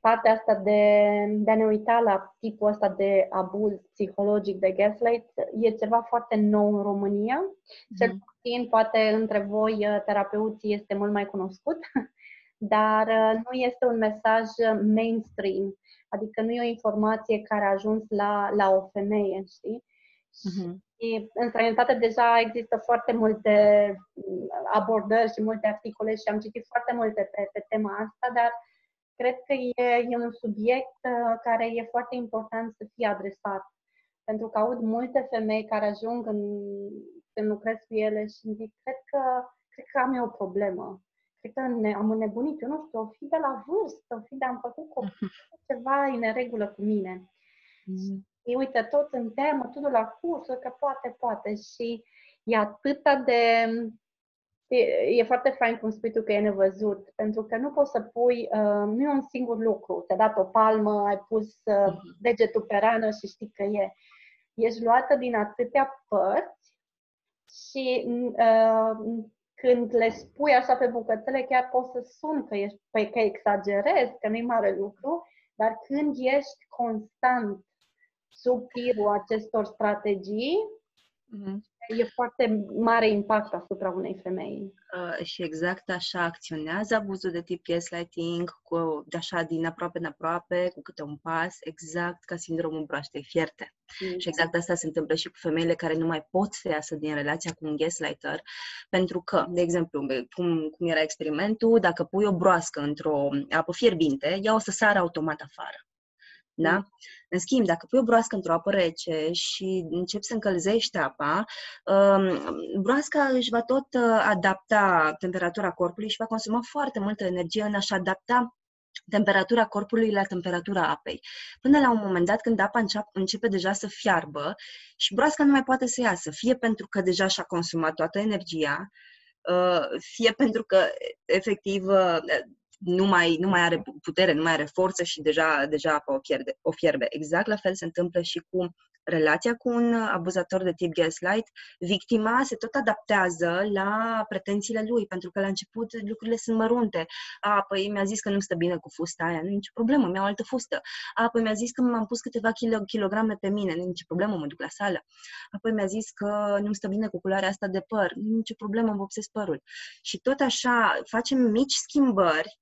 partea asta de, de a ne uita la tipul ăsta de abuz psihologic, de gaslight, e ceva foarte nou în România. Mm-hmm. Cel puțin, poate între voi, uh, terapeuții, este mult mai cunoscut, dar uh, nu este un mesaj mainstream, adică nu e o informație care a ajuns la, la o femeie, știi? Mm-hmm. Și în străinătate deja există foarte multe mm, abordări și multe articole și am citit foarte multe pe, pe tema asta, dar cred că e, e un subiect uh, care e foarte important să fie adresat. Pentru că aud multe femei care ajung în, când lucrez cu ele și îmi zic, cred că, cred că am eu o problemă. Cred că ne, am înnebunit, eu nu știu, o fi de la vârstă, o fi de am făcut copii, ceva în neregulă cu mine. Mm. Și uite, tot în temă, totul la cursuri, că poate, poate. Și e atâta de E, e foarte fain cum spui tu că e nevăzut, pentru că nu poți să pui, uh, nu e un singur lucru, te-a dat o palmă, ai pus uh, mhm. degetul pe rană și știi că e. Ești luată din atâtea părți și uh, când le spui așa pe bucățele, chiar poți să sun că, ești, păi, că exagerezi, că nu-i mare lucru, dar când ești constant sub tirul acestor strategii, mm-hmm e foarte mare impact asupra unei femei. Uh, și exact așa acționează abuzul de tip gaslighting, cu, de așa din aproape în aproape, cu câte un pas, exact ca sindromul broaștei fierte. Mm. Și exact asta se întâmplă și cu femeile care nu mai pot să iasă din relația cu un gaslighter, pentru că, de exemplu, cum, cum era experimentul, dacă pui o broască într-o apă fierbinte, ea o să sară automat afară. Da? Mm. În schimb, dacă pui o broască într-o apă rece și începi să încălzești apa, um, broasca își va tot uh, adapta temperatura corpului și va consuma foarte multă energie în a-și adapta temperatura corpului la temperatura apei. Până la un moment dat, când apa începe deja să fiarbă și broasca nu mai poate să iasă, fie pentru că deja și-a consumat toată energia, uh, fie pentru că, efectiv, uh, nu mai, nu mai are putere, nu mai are forță și deja, deja apa o, pierde, o fierbe. Exact la fel se întâmplă și cu relația cu un abuzator de tip gaslight, victima se tot adaptează la pretențiile lui, pentru că la început lucrurile sunt mărunte. A, păi mi-a zis că nu-mi stă bine cu fusta aia, nu e nicio problemă, mi-au altă fustă. A, păi mi-a zis că m-am pus câteva kilo, kilograme pe mine, nu e nicio problemă, mă duc la sală. Apoi mi-a zis că nu-mi stă bine cu culoarea asta de păr, nu e nicio problemă, mă vopsesc părul. Și tot așa facem mici schimbări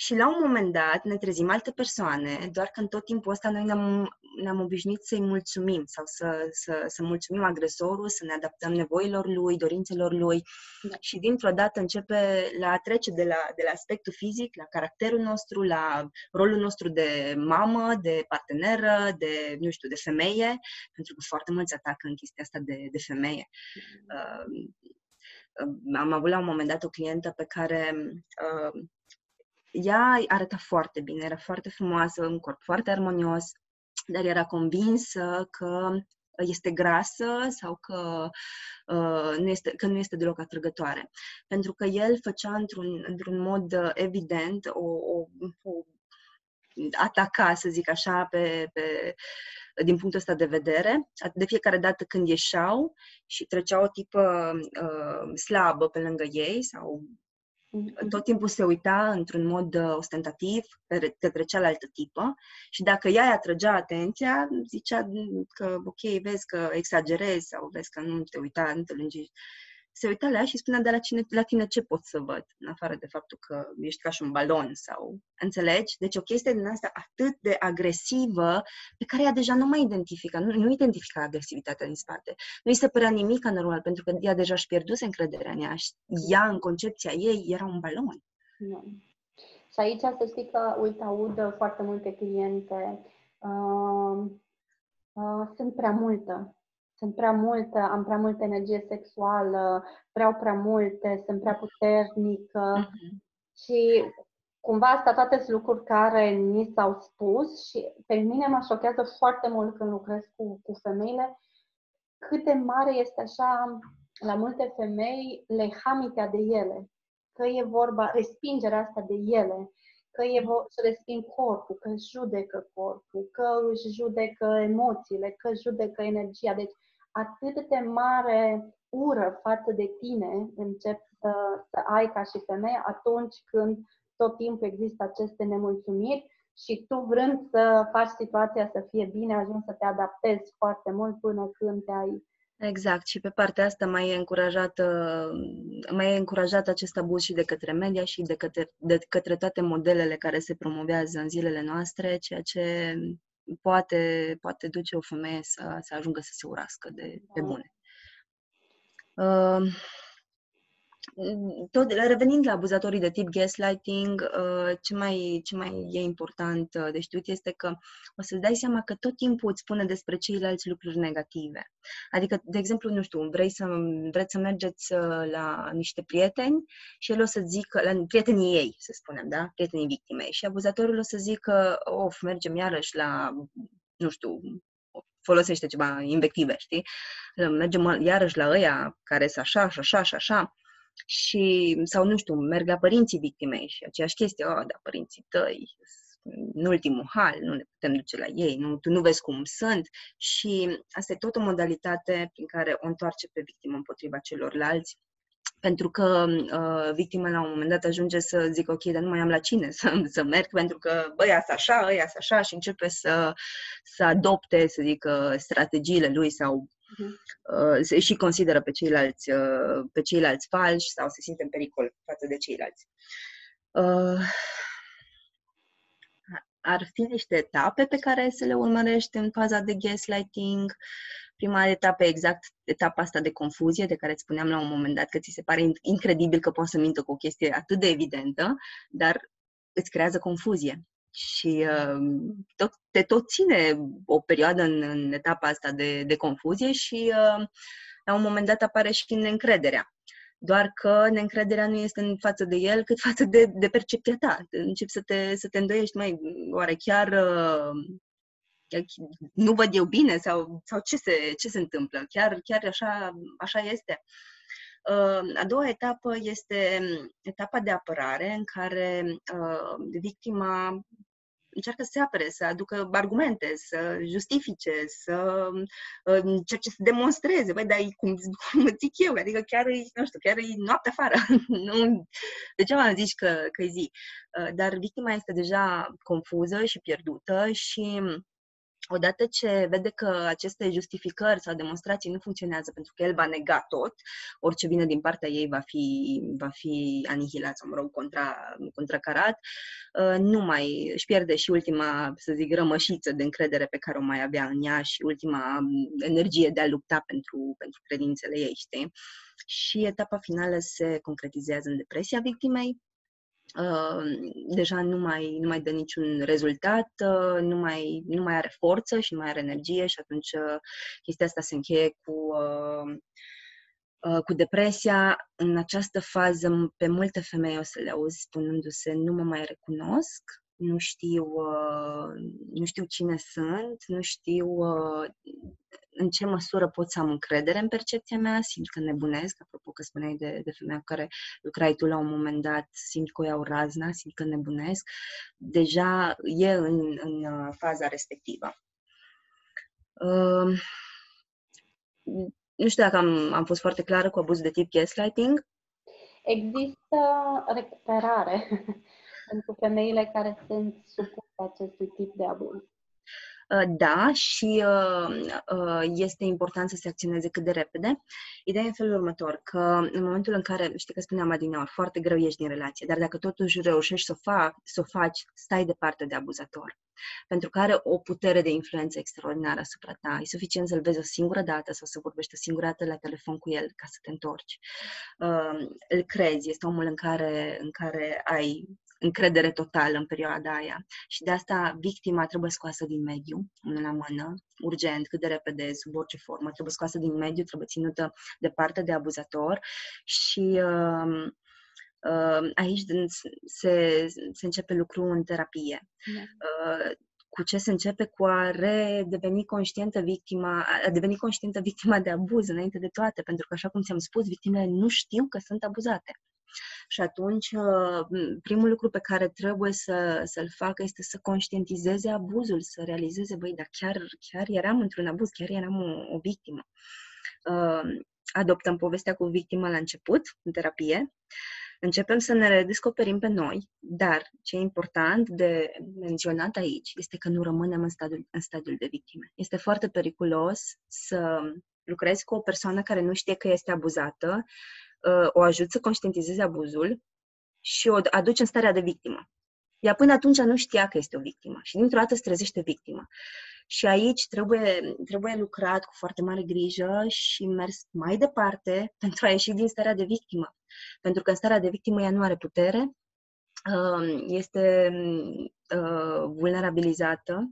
și la un moment dat ne trezim alte persoane, doar că în tot timpul ăsta noi ne-am, ne-am obișnuit să-i mulțumim sau să, să, să mulțumim agresorul, să ne adaptăm nevoilor lui, dorințelor lui da. și dintr-o dată începe la a trece de la, de la aspectul fizic, la caracterul nostru, la rolul nostru de mamă, de parteneră, de, nu știu, de femeie, pentru că foarte mulți atacă în chestia asta de, de femeie. Uh, am avut la un moment dat o clientă pe care uh, ea arăta foarte bine, era foarte frumoasă, un corp foarte armonios, dar era convinsă că este grasă sau că, uh, nu, este, că nu este deloc atrăgătoare. Pentru că el făcea într-un, într-un mod uh, evident o, o, o ataca, să zic așa, pe, pe din punctul ăsta de vedere. De fiecare dată când ieșeau și trecea o tipă uh, slabă pe lângă ei sau mm-hmm. Tot timpul se uita într-un mod uh, ostentativ către cealaltă tipă și dacă ea îi atrăgea atenția, zicea că, ok, vezi că exagerezi sau vezi că nu te uita, nu te lungi se uita la ea și spunea, de la, cine, la tine ce pot să văd, în afară de faptul că ești ca și un balon sau... Înțelegi? Deci o chestie din asta atât de agresivă, pe care ea deja nu mai identifică, nu, nu identifică agresivitatea din spate. Nu îi se părea nimic anormal, pentru că ea deja își pierduse încrederea în ea și ea, în concepția ei, era un balon. Da. Și aici să știi că, uite, aud foarte multe cliente, uh, uh, sunt prea multă sunt prea multă, am prea multă energie sexuală, vreau prea multe, sunt prea puternică uh-huh. și cumva asta toate sunt lucruri care ni s-au spus și pe mine mă șochează foarte mult când lucrez cu, cu femeile cât de mare este așa la multe femei lehamitea de ele. Că e vorba, respingerea asta de ele, că e să resping corpul, că își judecă corpul, că își judecă emoțiile, că își judecă energia. Deci atât de mare ură față de tine încep să, să ai ca și femeie atunci când tot timpul există aceste nemulțumiri și tu vrând să faci situația să fie bine, ajungi să te adaptezi foarte mult până când te-ai Exact, și pe partea asta mai e încurajat, mai e încurajat acest abuz și de către media și de către, de către toate modelele care se promovează în zilele noastre, ceea ce poate, poate duce o femeie să, să ajungă să se urască de, de bune. Uh, tot, revenind la abuzatorii de tip gaslighting, uh, ce mai, ce mai e important uh, de știut este că o să-ți dai seama că tot timpul îți spune despre ceilalți lucruri negative. Adică, de exemplu, nu știu, vrei să, vreți să mergeți uh, la niște prieteni și el o să zică, la prietenii ei, să spunem, da? Prietenii victimei. Și abuzatorul o să zică, of, mergem iarăși la, nu știu, folosește ceva invective, știi? Mergem iarăși la ăia care sunt așa și așa și așa și, sau nu știu, merg la părinții victimei și aceeași chestie, oh, da, părinții tăi, în ultimul hal, nu ne putem duce la ei, nu, tu nu vezi cum sunt. Și asta e tot o modalitate prin care o întoarce pe victimă împotriva celorlalți pentru că uh, victima la un moment dat ajunge să zică, ok, dar nu mai am la cine să, să merg, pentru că băia să așa, ăia să așa și începe să, să adopte, să zic, strategiile lui sau uh-huh. uh, și consideră pe ceilalți, uh, pe ceilalți falși sau se simte în pericol față de ceilalți. Uh, ar fi niște etape pe care să le urmărești în faza de gaslighting. Prima etapă exact etapa asta de confuzie, de care îți spuneam la un moment dat că ți se pare incredibil că poți să mintă cu o chestie atât de evidentă, dar îți creează confuzie și uh, tot, te tot ține o perioadă în, în etapa asta de, de confuzie și uh, la un moment dat apare și neîncrederea. Doar că neîncrederea nu este în față de el, cât față de, de percepția ta. Începi să te, să te îndoiești, mai oare chiar, uh, chiar nu văd eu bine sau, sau ce, se, ce se întâmplă? Chiar, chiar așa, așa este? Uh, a doua etapă este etapa de apărare, în care uh, victima încearcă să se apere, să aducă argumente, să justifice, să uh, încerce să demonstreze. Băi, dar cum, cum zic eu, adică chiar e, nu știu, chiar e noapte afară. nu, degeaba am zis că, că e zi. Uh, dar victima este deja confuză și pierdută și odată ce vede că aceste justificări sau demonstrații nu funcționează pentru că el va nega tot, orice vine din partea ei va fi, va fi anihilat sau, mă rog, contra, contracarat, uh, nu mai își pierde și ultima, să zic, rămășiță de încredere pe care o mai avea în ea și ultima um, energie de a lupta pentru, pentru credințele ei, știi? Și etapa finală se concretizează în depresia victimei, deja nu mai, nu mai dă niciun rezultat, uh, nu mai, nu mai are forță și nu mai are energie și atunci uh, chestia asta se încheie cu, uh, cu depresia. În această fază, pe multe femei o să le auzi spunându-se nu mă mai recunosc, nu știu, nu știu cine sunt, nu știu în ce măsură pot să am încredere în percepția mea, simt că nebunesc, apropo că spuneai de, de femeia cu care lucrai tu la un moment dat, simt că o iau razna, simt că nebunesc, deja e în, în uh, faza respectivă. Uh, nu știu dacă am, am fost foarte clară cu abuz de tip gaslighting. Există recuperare pentru femeile care sunt supuse acestui tip de abuz. Uh, da, și uh, uh, este important să se acționeze cât de repede. Ideea e în felul următor, că în momentul în care, știi că spuneam adineori, foarte greu ieși din relație, dar dacă totuși reușești să o, fac, să o faci, stai departe de abuzator. Pentru că are o putere de influență extraordinară asupra ta. E suficient să-l vezi o singură dată sau să vorbești o singură dată la telefon cu el ca să te întorci. Uh, îl crezi, este omul în care, în care ai încredere totală în perioada aia. Și de asta victima trebuie scoasă din mediu, unul la mână, urgent, cât de repede, sub orice formă, trebuie scoasă din mediu, trebuie ținută departe de abuzator și uh, uh, aici se, se începe lucru în terapie. Da. Uh, cu ce se începe cu a redeveni conștientă victima, a deveni conștientă victima de abuz înainte de toate, pentru că, așa cum ți-am spus, victimele nu știu că sunt abuzate. Și atunci, uh, primul lucru pe care trebuie să, să-l facă este să conștientizeze abuzul, să realizeze, băi, dar chiar, chiar eram într-un abuz, chiar eram o, o victimă. Uh, adoptăm povestea cu victima la început, în terapie, începem să ne redescoperim pe noi, dar ce e important de menționat aici este că nu rămânem în stadiul, în stadiul de victime. Este foarte periculos să lucrezi cu o persoană care nu știe că este abuzată Uh, o ajut să conștientizeze abuzul și o aduce în starea de victimă. Ea până atunci nu știa că este o victimă și dintr-o dată se trezește victimă. Și aici trebuie, trebuie lucrat cu foarte mare grijă și mers mai departe pentru a ieși din starea de victimă. Pentru că în starea de victimă ea nu are putere, uh, este uh, vulnerabilizată,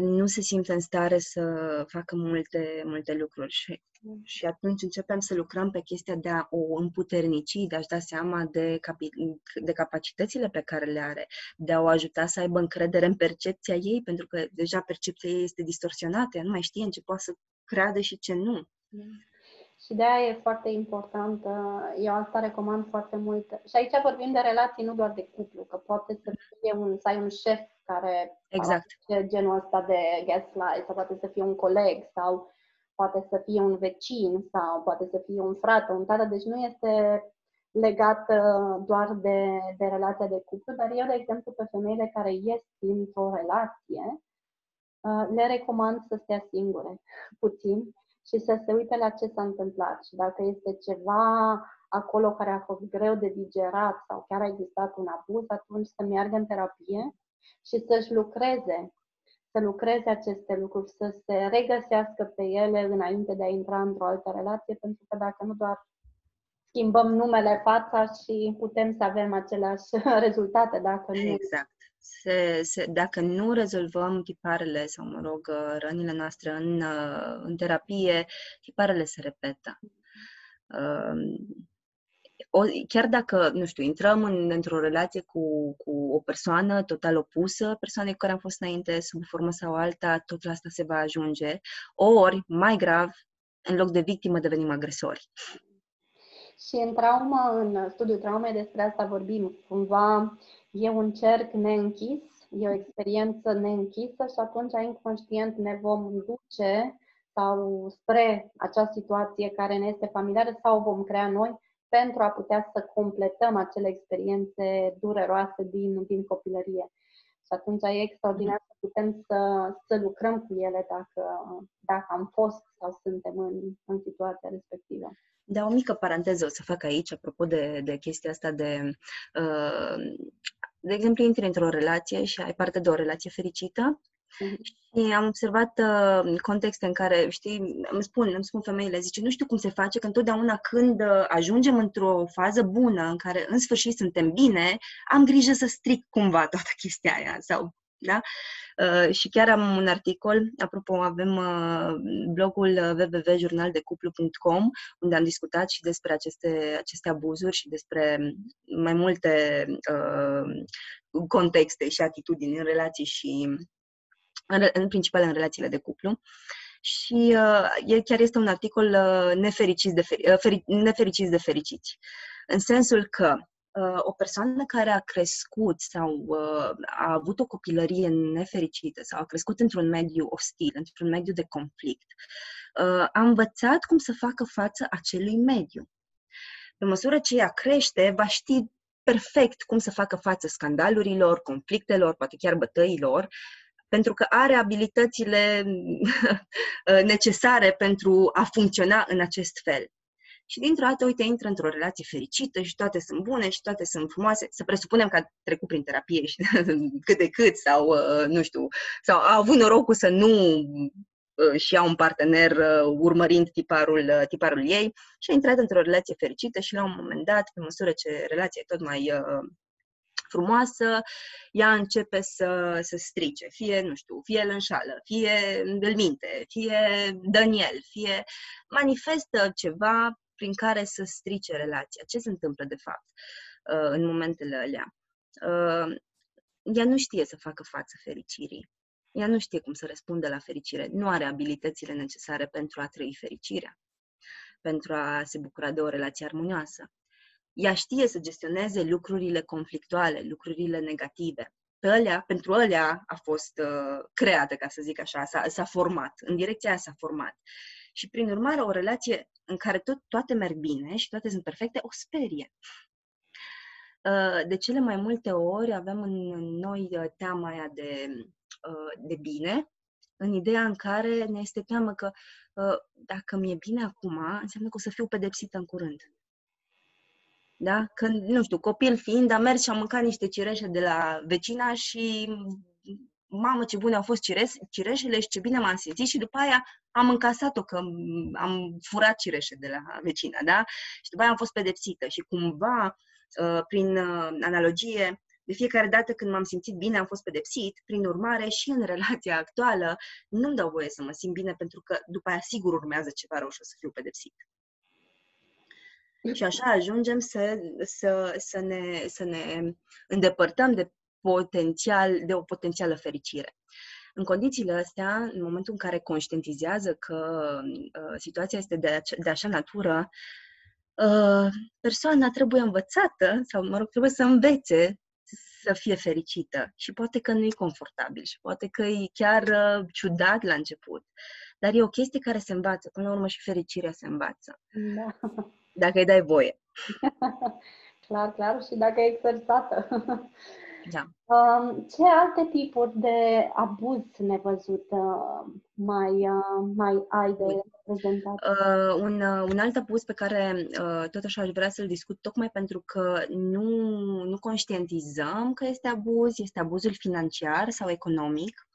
nu se simte în stare să facă multe, multe lucruri. Și și atunci începem să lucrăm pe chestia de a o împuternici, de a-și da seama de, capi- de capacitățile pe care le are, de a o ajuta să aibă încredere în percepția ei, pentru că deja percepția ei este distorsionată, ea nu mai știe în ce poate să creadă și ce nu. Și de aia e foarte important, eu asta recomand foarte mult. Și aici vorbim de relații, nu doar de cuplu, că poate să fie un, să ai un șef care exact. genul ăsta de gaslight, sau poate să fie un coleg, sau poate să fie un vecin sau poate să fie un frate, un tată, deci nu este legat uh, doar de, de relația de cuplu, dar eu, de exemplu, pe femeile care ies dintr-o relație, uh, le recomand să stea singure puțin și să se uite la ce s-a întâmplat și dacă este ceva acolo care a fost greu de digerat sau chiar a existat un abuz, atunci să meargă în terapie și să-și lucreze să lucreze aceste lucruri, să se regăsească pe ele înainte de a intra într-o altă relație, pentru că dacă nu doar schimbăm numele, fața și putem să avem aceleași rezultate, dacă nu... Exact. Se, se, dacă nu rezolvăm tiparele sau, mă rog, rănile noastre în, în terapie, tiparele se repetă. Uh, o, chiar dacă, nu știu, intrăm în, într-o relație cu, cu o persoană total opusă persoanei cu care am fost înainte, sub formă sau alta, tot la asta se va ajunge. Ori, mai grav, în loc de victimă devenim agresori. Și în traumă, în studiul traumei, despre asta vorbim. Cumva e un cerc neînchis, e o experiență neînchisă și atunci inconștient ne vom duce sau spre acea situație care ne este familiară sau o vom crea noi pentru a putea să completăm acele experiențe dureroase din, din copilărie. Și atunci e extraordinar să putem să, să lucrăm cu ele dacă, dacă am fost sau suntem în, în situația respectivă. Da, o mică paranteză o să fac aici, apropo de, de chestia asta de, uh, de exemplu, intri într-o relație și ai parte de o relație fericită și am observat uh, contexte în care, știi, îmi spun, îmi spun femeile, zice, nu știu cum se face că întotdeauna când uh, ajungem într-o fază bună, în care în sfârșit suntem bine, am grijă să stric cumva toată chestia aia sau da? Uh, și chiar am un articol, apropo, avem uh, blogul www.jurnaldecuplu.com unde am discutat și despre aceste, aceste abuzuri și despre mai multe uh, contexte și atitudini în relații și în, în principal în relațiile de cuplu. Și uh, chiar este un articol uh, nefericiți, de feri, uh, feri, nefericiți de fericiți. În sensul că uh, o persoană care a crescut sau uh, a avut o copilărie nefericită sau a crescut într-un mediu ostil, într-un mediu de conflict, uh, a învățat cum să facă față acelui mediu. Pe măsură ce ea crește, va ști perfect cum să facă față scandalurilor, conflictelor, poate chiar bătăilor, pentru că are abilitățile necesare pentru a funcționa în acest fel. Și dintr-o dată, uite, intră într-o relație fericită și toate sunt bune și toate sunt frumoase. Să presupunem că a trecut prin terapie și cât de cât sau, uh, nu știu, sau a avut norocul să nu uh, și ia un partener uh, urmărind tiparul, tiparul ei și a intrat într-o relație fericită și la un moment dat, pe măsură ce relația e tot mai frumoasă, ea începe să, să strice. Fie, nu știu, fie îl înșală, fie îl minte, fie Daniel, fie manifestă ceva prin care să strice relația. Ce se întâmplă, de fapt, uh, în momentele alea? Uh, ea nu știe să facă față fericirii. Ea nu știe cum să răspundă la fericire. Nu are abilitățile necesare pentru a trăi fericirea, pentru a se bucura de o relație armonioasă. Ea știe să gestioneze lucrurile conflictuale, lucrurile negative. Pe alea, pentru alea a fost uh, creată, ca să zic așa, s-a, s-a format. În direcția aia s-a format. Și, prin urmare, o relație în care tot, toate merg bine și toate sunt perfecte, o sperie. Uh, de cele mai multe ori avem în noi uh, teama aia de, uh, de bine, în ideea în care ne este teamă că dacă mi-e bine acum, înseamnă că o să fiu pedepsită în curând. Da? Când, nu știu, copil fiind, am mers și am mâncat niște cireșe de la vecina și mamă, ce bune au fost cireș, cireșele și ce bine m-am simțit și după aia am încasat-o că am furat cireșe de la vecina, da? Și după aia am fost pedepsită și cumva, uh, prin uh, analogie, de fiecare dată când m-am simțit bine, am fost pedepsit, prin urmare și în relația actuală nu-mi dau voie să mă simt bine pentru că după aia sigur urmează ceva rău și o să fiu pedepsit. Și așa ajungem să, să, să, ne, să ne îndepărtăm de potențial, de o potențială fericire. În condițiile astea, în momentul în care conștientizează că uh, situația este de, ace- de așa natură, uh, persoana trebuie învățată, sau, mă rog, trebuie să învețe să fie fericită. Și poate că nu e confortabil și poate că e chiar uh, ciudat la început. Dar e o chestie care se învață. Până la urmă și fericirea se învață. Da. Dacă îi dai voie. clar, clar. Și dacă e exersată. Da. Um, ce alte tipuri de abuz nevăzut uh, mai, uh, mai ai de prezentat? Uh, un, uh, un alt abuz pe care uh, tot așa aș vrea să-l discut, tocmai pentru că nu, nu conștientizăm că este abuz, este abuzul financiar sau economic.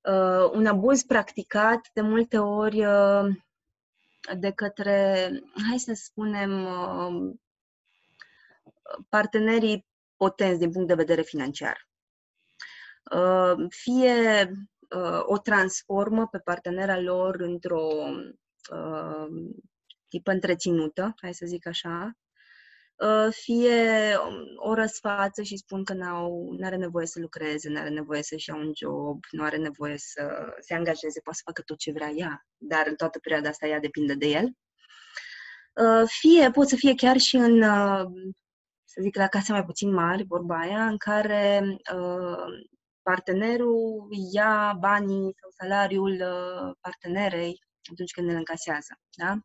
Uh, un abuz practicat de multe ori uh, de către, hai să spunem, uh, partenerii potenți din punct de vedere financiar. Uh, fie uh, o transformă pe partenera lor într-o uh, tipă întreținută, hai să zic așa, fie o răsfață și spun că nu are nevoie să lucreze, nu are nevoie să-și ia un job, nu are nevoie să se angajeze, poate să facă tot ce vrea ea, dar în toată perioada asta ea depinde de el. Fie pot să fie chiar și în să zic, la case mai puțin mari, vorba aia, în care uh, partenerul ia banii sau salariul uh, partenerei atunci când îl încasează. Da?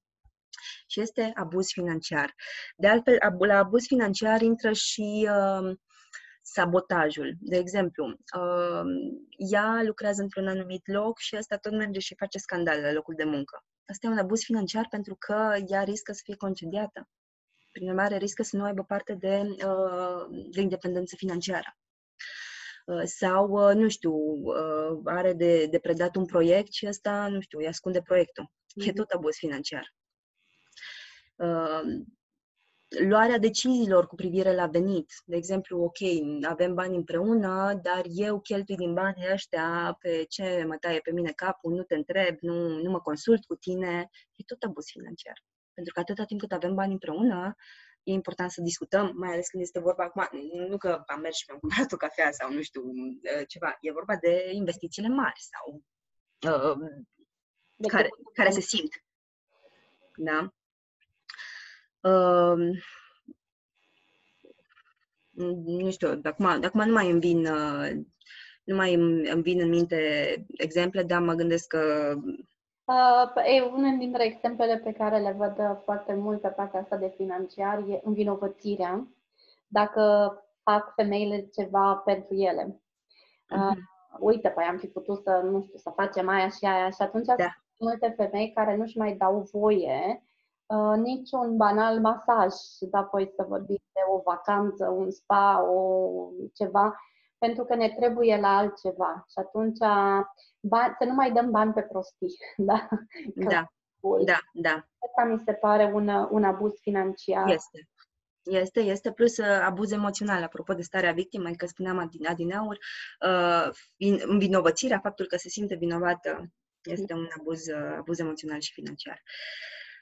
Și este abuz financiar. De altfel, la abuz financiar intră și uh, sabotajul. De exemplu, uh, ea lucrează într-un anumit loc și ăsta tot merge și face scandal la locul de muncă. Asta e un abuz financiar pentru că ea riscă să fie concediată. Prin urmare, riscă să nu aibă parte de, uh, de independență financiară. Uh, sau, uh, nu știu, are de, de predat un proiect și ăsta, nu știu, îi ascunde proiectul. Mm-hmm. E mhm. tot abuz financiar. Luarea deciziilor cu privire la venit. De exemplu, ok, avem bani împreună, dar eu cheltui din banii ăștia pe ce mă taie pe mine capul, nu te întreb, nu, nu mă consult cu tine. E tot abuz financiar. Pentru că atâta timp cât avem bani împreună, e important să discutăm, mai ales când este vorba acum, nu că am mers și mi-am cumpărat o cafea sau nu știu uh, ceva, e vorba de investițiile mari sau uh, care, care se simt. Da? Uh, nu știu, de acum, de acum nu mai îmi vin, uh, nu mai îmi vin în minte exemple, dar mă gândesc că Uh, e, unul dintre exemplele pe care le văd foarte mult pe partea asta de financiar e învinovățirea. Dacă fac femeile ceva pentru ele. Uh, uh-huh. Uite, păi am fi putut să, nu știu, să facem aia și aia și atunci da. sunt multe femei care nu-și mai dau voie uh, niciun banal masaj și apoi să vorbim de o vacanță, un spa, o ceva, pentru că ne trebuie la altceva. Și atunci bani, să nu mai dăm bani pe prostii. Da, da. Da, da. Asta mi se pare un, un abuz financiar. Este. Este, este, plus uh, abuz emoțional, apropo de starea victimei, că spuneam adin, adineaur, uh, învinovățirea, faptul că se simte vinovată, este un abuz, uh, abuz emoțional și financiar.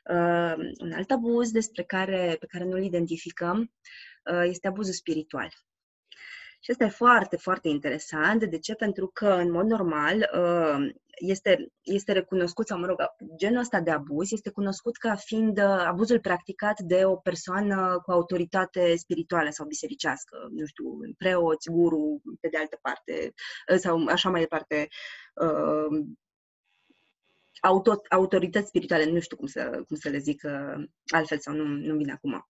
Uh, un alt abuz despre care, pe care nu-l identificăm uh, este abuzul spiritual. Și asta e foarte, foarte interesant. De ce? Pentru că, în mod normal, uh, este, este recunoscut, sau mă rog, genul ăsta de abuz este cunoscut ca fiind uh, abuzul practicat de o persoană cu autoritate spirituală sau bisericească, nu știu, preoți, guru, pe de altă parte, uh, sau așa mai departe, auto, autorități spirituale, nu știu cum să, cum să le zic altfel sau nu, nu vine acum.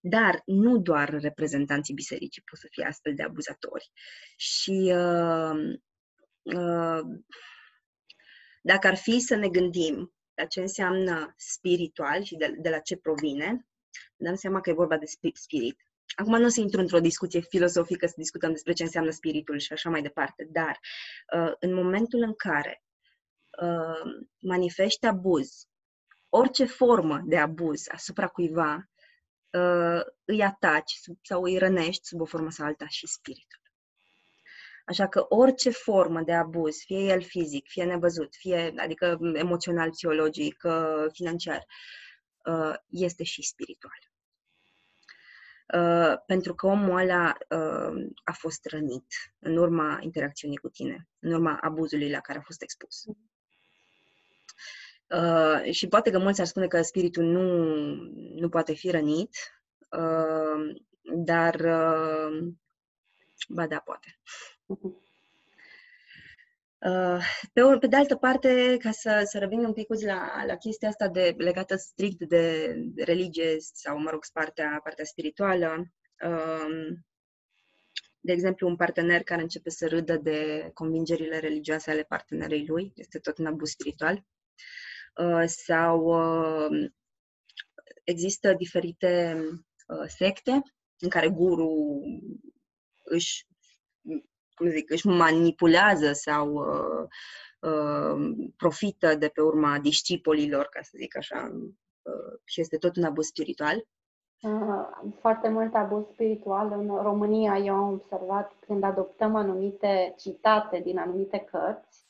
Dar nu doar reprezentanții bisericii pot să fie astfel de abuzatori. Și uh, uh, dacă ar fi să ne gândim la ce înseamnă spiritual și de, de la ce provine, dăm seama că e vorba de spirit. Acum nu o să intru într-o discuție filosofică să discutăm despre ce înseamnă spiritul și așa mai departe, dar uh, în momentul în care uh, manifesti abuz, orice formă de abuz asupra cuiva, uh, îi ataci sub, sau îi rănești sub o formă sau alta și spiritul. Așa că orice formă de abuz, fie el fizic, fie nevăzut, fie adică emoțional, psihologic, uh, financiar, uh, este și spiritual. Uh, pentru că omul ăla uh, a fost rănit în urma interacțiunii cu tine, în urma abuzului la care a fost expus. Uh, și poate că mulți ar spune că spiritul nu, nu poate fi rănit, uh, dar uh, ba da, poate. Uh, pe, pe de altă parte, ca să, să revin un pic la, la chestia asta de, legată strict de, de religie sau, mă rog, partea, partea spirituală, uh, de exemplu, un partener care începe să râdă de convingerile religioase ale partenerei lui, este tot un abuz spiritual. Uh, sau uh, există diferite uh, secte în care guru își, cum zic, își manipulează sau uh, uh, profită de pe urma discipolilor, ca să zic așa, uh, și este tot un abuz spiritual. Foarte mult abuz spiritual în România eu am observat când adoptăm anumite citate din anumite cărți,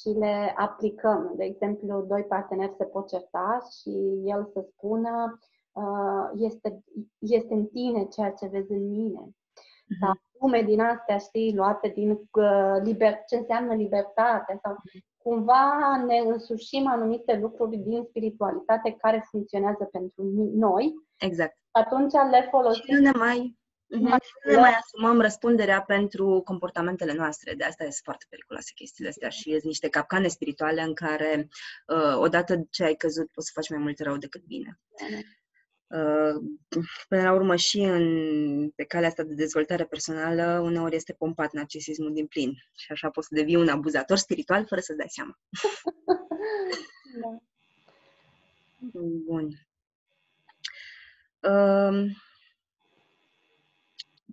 și le aplicăm. De exemplu, doi parteneri se pot certa și el să spună uh, este, este în tine ceea ce vezi în mine. Uh-huh. Sau lume din astea, știi, luate din uh, liber, ce înseamnă libertate sau cumva ne însușim anumite lucruri din spiritualitate care funcționează pentru noi. Exact. Atunci le folosim. Și nu ne mai Mm-hmm. Nu ne mai asumăm răspunderea pentru comportamentele noastre. De asta este foarte periculoase chestiile astea și sunt niște capcane spirituale în care uh, odată ce ai căzut poți să faci mai mult rău decât bine. Uh, până la urmă și în, pe calea asta de dezvoltare personală uneori este pompat narcisismul din plin și așa poți să devii un abuzator spiritual fără să-ți dai seama. da. Bun. Uh,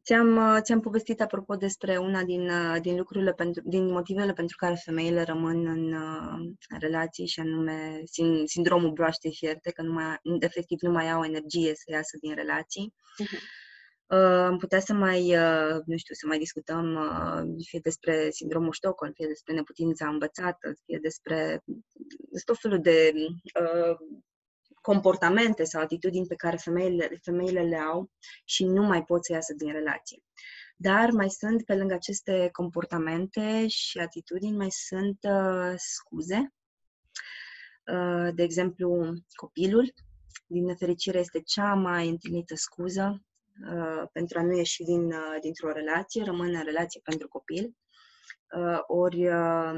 Ți-am, uh, ți-am povestit apropo despre una din, uh, din lucrurile, pentru, din motivele pentru care femeile rămân în, uh, în relații și anume sin, sindromul broaștei fierte, că nu mai, efectiv nu mai au energie să iasă din relații. Uh-huh. Am putea să mai, nu știu, să mai discutăm fie despre sindromul Stockholm, fie despre neputința învățată, fie despre tot felul de comportamente sau atitudini pe care femeile, femeile le au și nu mai pot să iasă din relație. Dar mai sunt, pe lângă aceste comportamente și atitudini, mai sunt uh, scuze. Uh, de exemplu, copilul, din nefericire, este cea mai întâlnită scuză uh, pentru a nu ieși din, uh, dintr-o relație, rămân în relație pentru copil, uh, ori uh,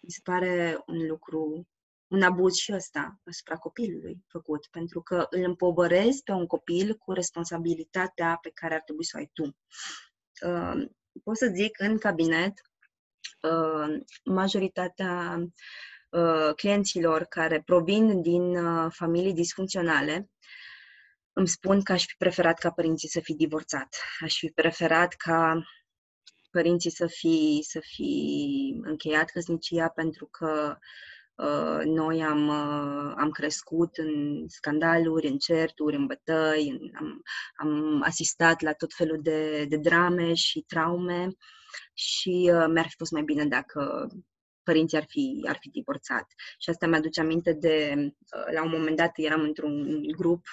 mi se pare un lucru, un abuz și ăsta asupra copilului făcut, pentru că îl împovărezi pe un copil cu responsabilitatea pe care ar trebui să o ai tu. Uh, pot să zic în cabinet, uh, majoritatea uh, clienților care provin din uh, familii disfuncționale îmi spun că aș fi preferat ca părinții să fi divorțat. Aș fi preferat ca părinții să fi, să fi încheiat căsnicia pentru că uh, noi am, uh, am crescut în scandaluri, în certuri, în bătăi, în, am, am asistat la tot felul de, de drame și traume și uh, mi-ar fi fost mai bine dacă părinții ar fi, ar fi divorțat. Și asta mi-aduce aminte de, uh, la un moment dat eram într-un grup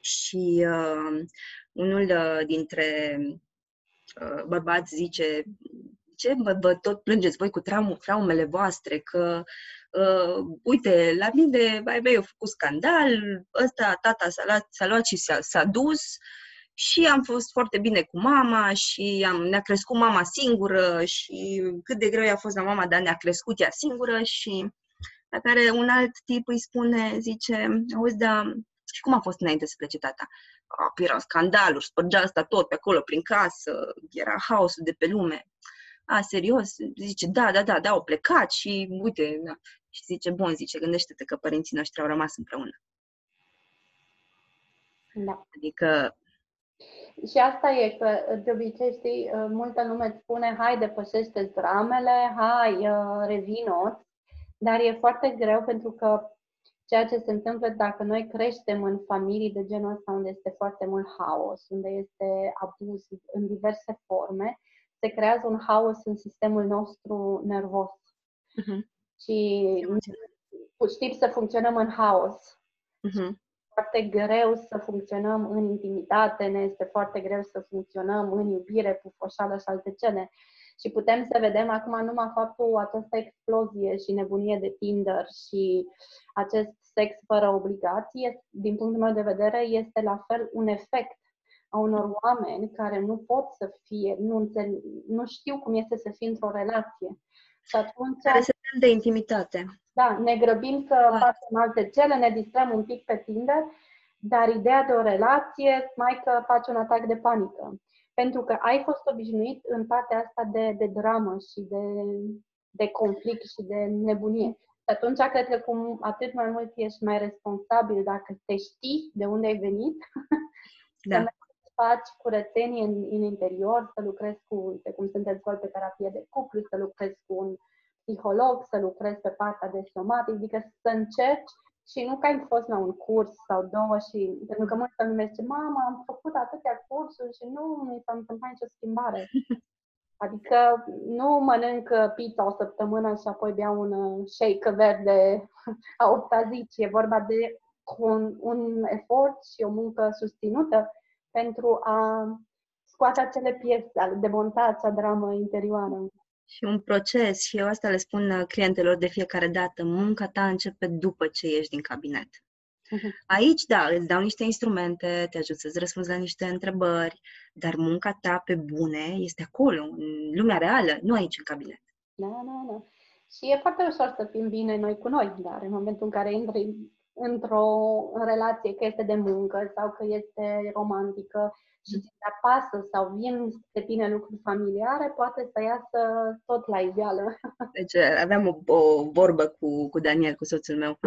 și uh, unul uh, dintre uh, bărbați zice ce vă, vă tot plângeți voi cu traum, traumele voastre, că uh, uite, la mine, mai mei, au făcut scandal, ăsta, tata s-a luat, s-a luat și s-a, s-a dus și am fost foarte bine cu mama și am, ne-a crescut mama singură și cât de greu i-a fost la mama, dar ne-a crescut ea singură și la care un alt tip îi spune, zice, auzi, dar și cum a fost înainte să plece tata? A, erau scandaluri, spărgea asta tot pe acolo, prin casă, era haosul de pe lume. A, serios? Zice, da, da, da, da, au plecat și uite, da. Și zice, bun, zice, gândește-te că părinții noștri au rămas împreună. Da. Adică și asta e că, de obicei, știi, multă lume îți spune, hai, depășește dramele, hai, revino dar e foarte greu pentru că ceea ce se întâmplă dacă noi creștem în familii de genul ăsta unde este foarte mult haos, unde este abuz în diverse forme, se creează un haos în sistemul nostru nervos. Uh-huh. Și știm să funcționăm în haos. Uh-huh. Foarte greu să funcționăm în intimitate, ne este foarte greu să funcționăm în iubire, pufoșală și alte cele. Și putem să vedem acum numai faptul, această explozie și nebunie de Tinder și acest sex fără obligație, din punctul meu de vedere, este la fel un efect a unor oameni care nu pot să fie, nu, înțeleg, nu știu cum este să fie într-o relație. Și atunci... Care se de intimitate. Da, ne grăbim să da. facem alte cele, ne distrăm un pic pe Tinder, dar ideea de o relație, mai că faci un atac de panică. Pentru că ai fost obișnuit în partea asta de, de dramă și de, de conflict și de nebunie. Și atunci cred că cum atât mai mult ești mai responsabil dacă te știi de unde ai venit, da. să faci curățenie în, în interior, să lucrezi cu, de cum sunteți voi pe terapie de cuplu, să lucrezi cu un psiholog, să lucrezi pe partea de somatic, adică să încerci și nu că ai fost la un curs sau două și, pentru că multă lume zice, mama, am făcut atâtea cursuri și nu mi s-a întâmplat nicio schimbare. Adică nu mănânc pizza o săptămână și apoi beau un uh, shake verde a opta zi, ci e vorba de un, un efort și o muncă susținută pentru a scoate acele piese, a demonta acea dramă interioară și un proces și eu asta le spun uh, clientelor de fiecare dată. Munca ta începe după ce ieși din cabinet. Uh-huh. Aici, da, îți dau niște instrumente, te ajut să-ți răspunzi la niște întrebări, dar munca ta pe bune este acolo, în lumea reală, nu aici în cabinet. Da, da, da. Și e foarte ușor să fim bine noi cu noi, dar în momentul în care intri într-o relație, că este de muncă sau că este romantică, și ți apasă sau vin pe tine lucruri familiare, poate să iasă tot la iveală. Deci aveam o, o vorbă cu, cu Daniel, cu soțul meu.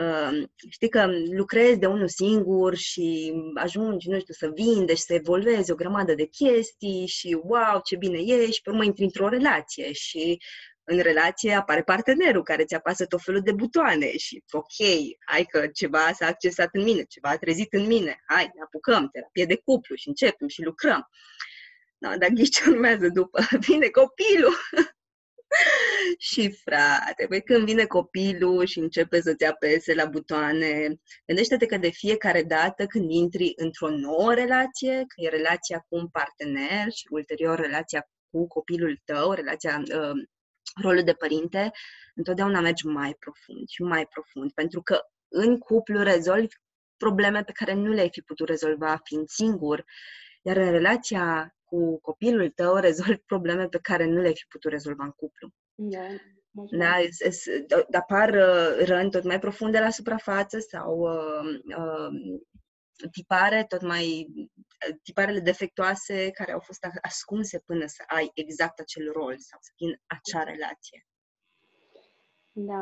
Uh, știi că lucrezi de unul singur și ajungi, nu știu, să vindești, să evoluezi o grămadă de chestii și wow, ce bine ești, pe urmă intri într-o relație și în relație apare partenerul care ți apasă tot felul de butoane și ok, hai că ceva s-a accesat în mine, ceva a trezit în mine, hai, ne apucăm, terapie de cuplu și începem și lucrăm. No, dar ghici ce urmează după? Vine copilul! și frate, păi când vine copilul și începe să-ți apese la butoane, gândește-te că de fiecare dată când intri într-o nouă relație, că e relația cu un partener și ulterior relația cu copilul tău, relația uh, rolul de părinte, întotdeauna mergi mai profund și mai profund, pentru că în cuplu rezolvi probleme pe care nu le-ai fi putut rezolva fiind singur, iar în relația cu copilul tău rezolvi probleme pe care nu le-ai fi putut rezolva în cuplu. Da. Da, apar uh, răni tot mai profunde la suprafață sau uh, uh, tipare tot mai tiparele defectoase care au fost ascunse până să ai exact acel rol sau să fii în acea relație. Da.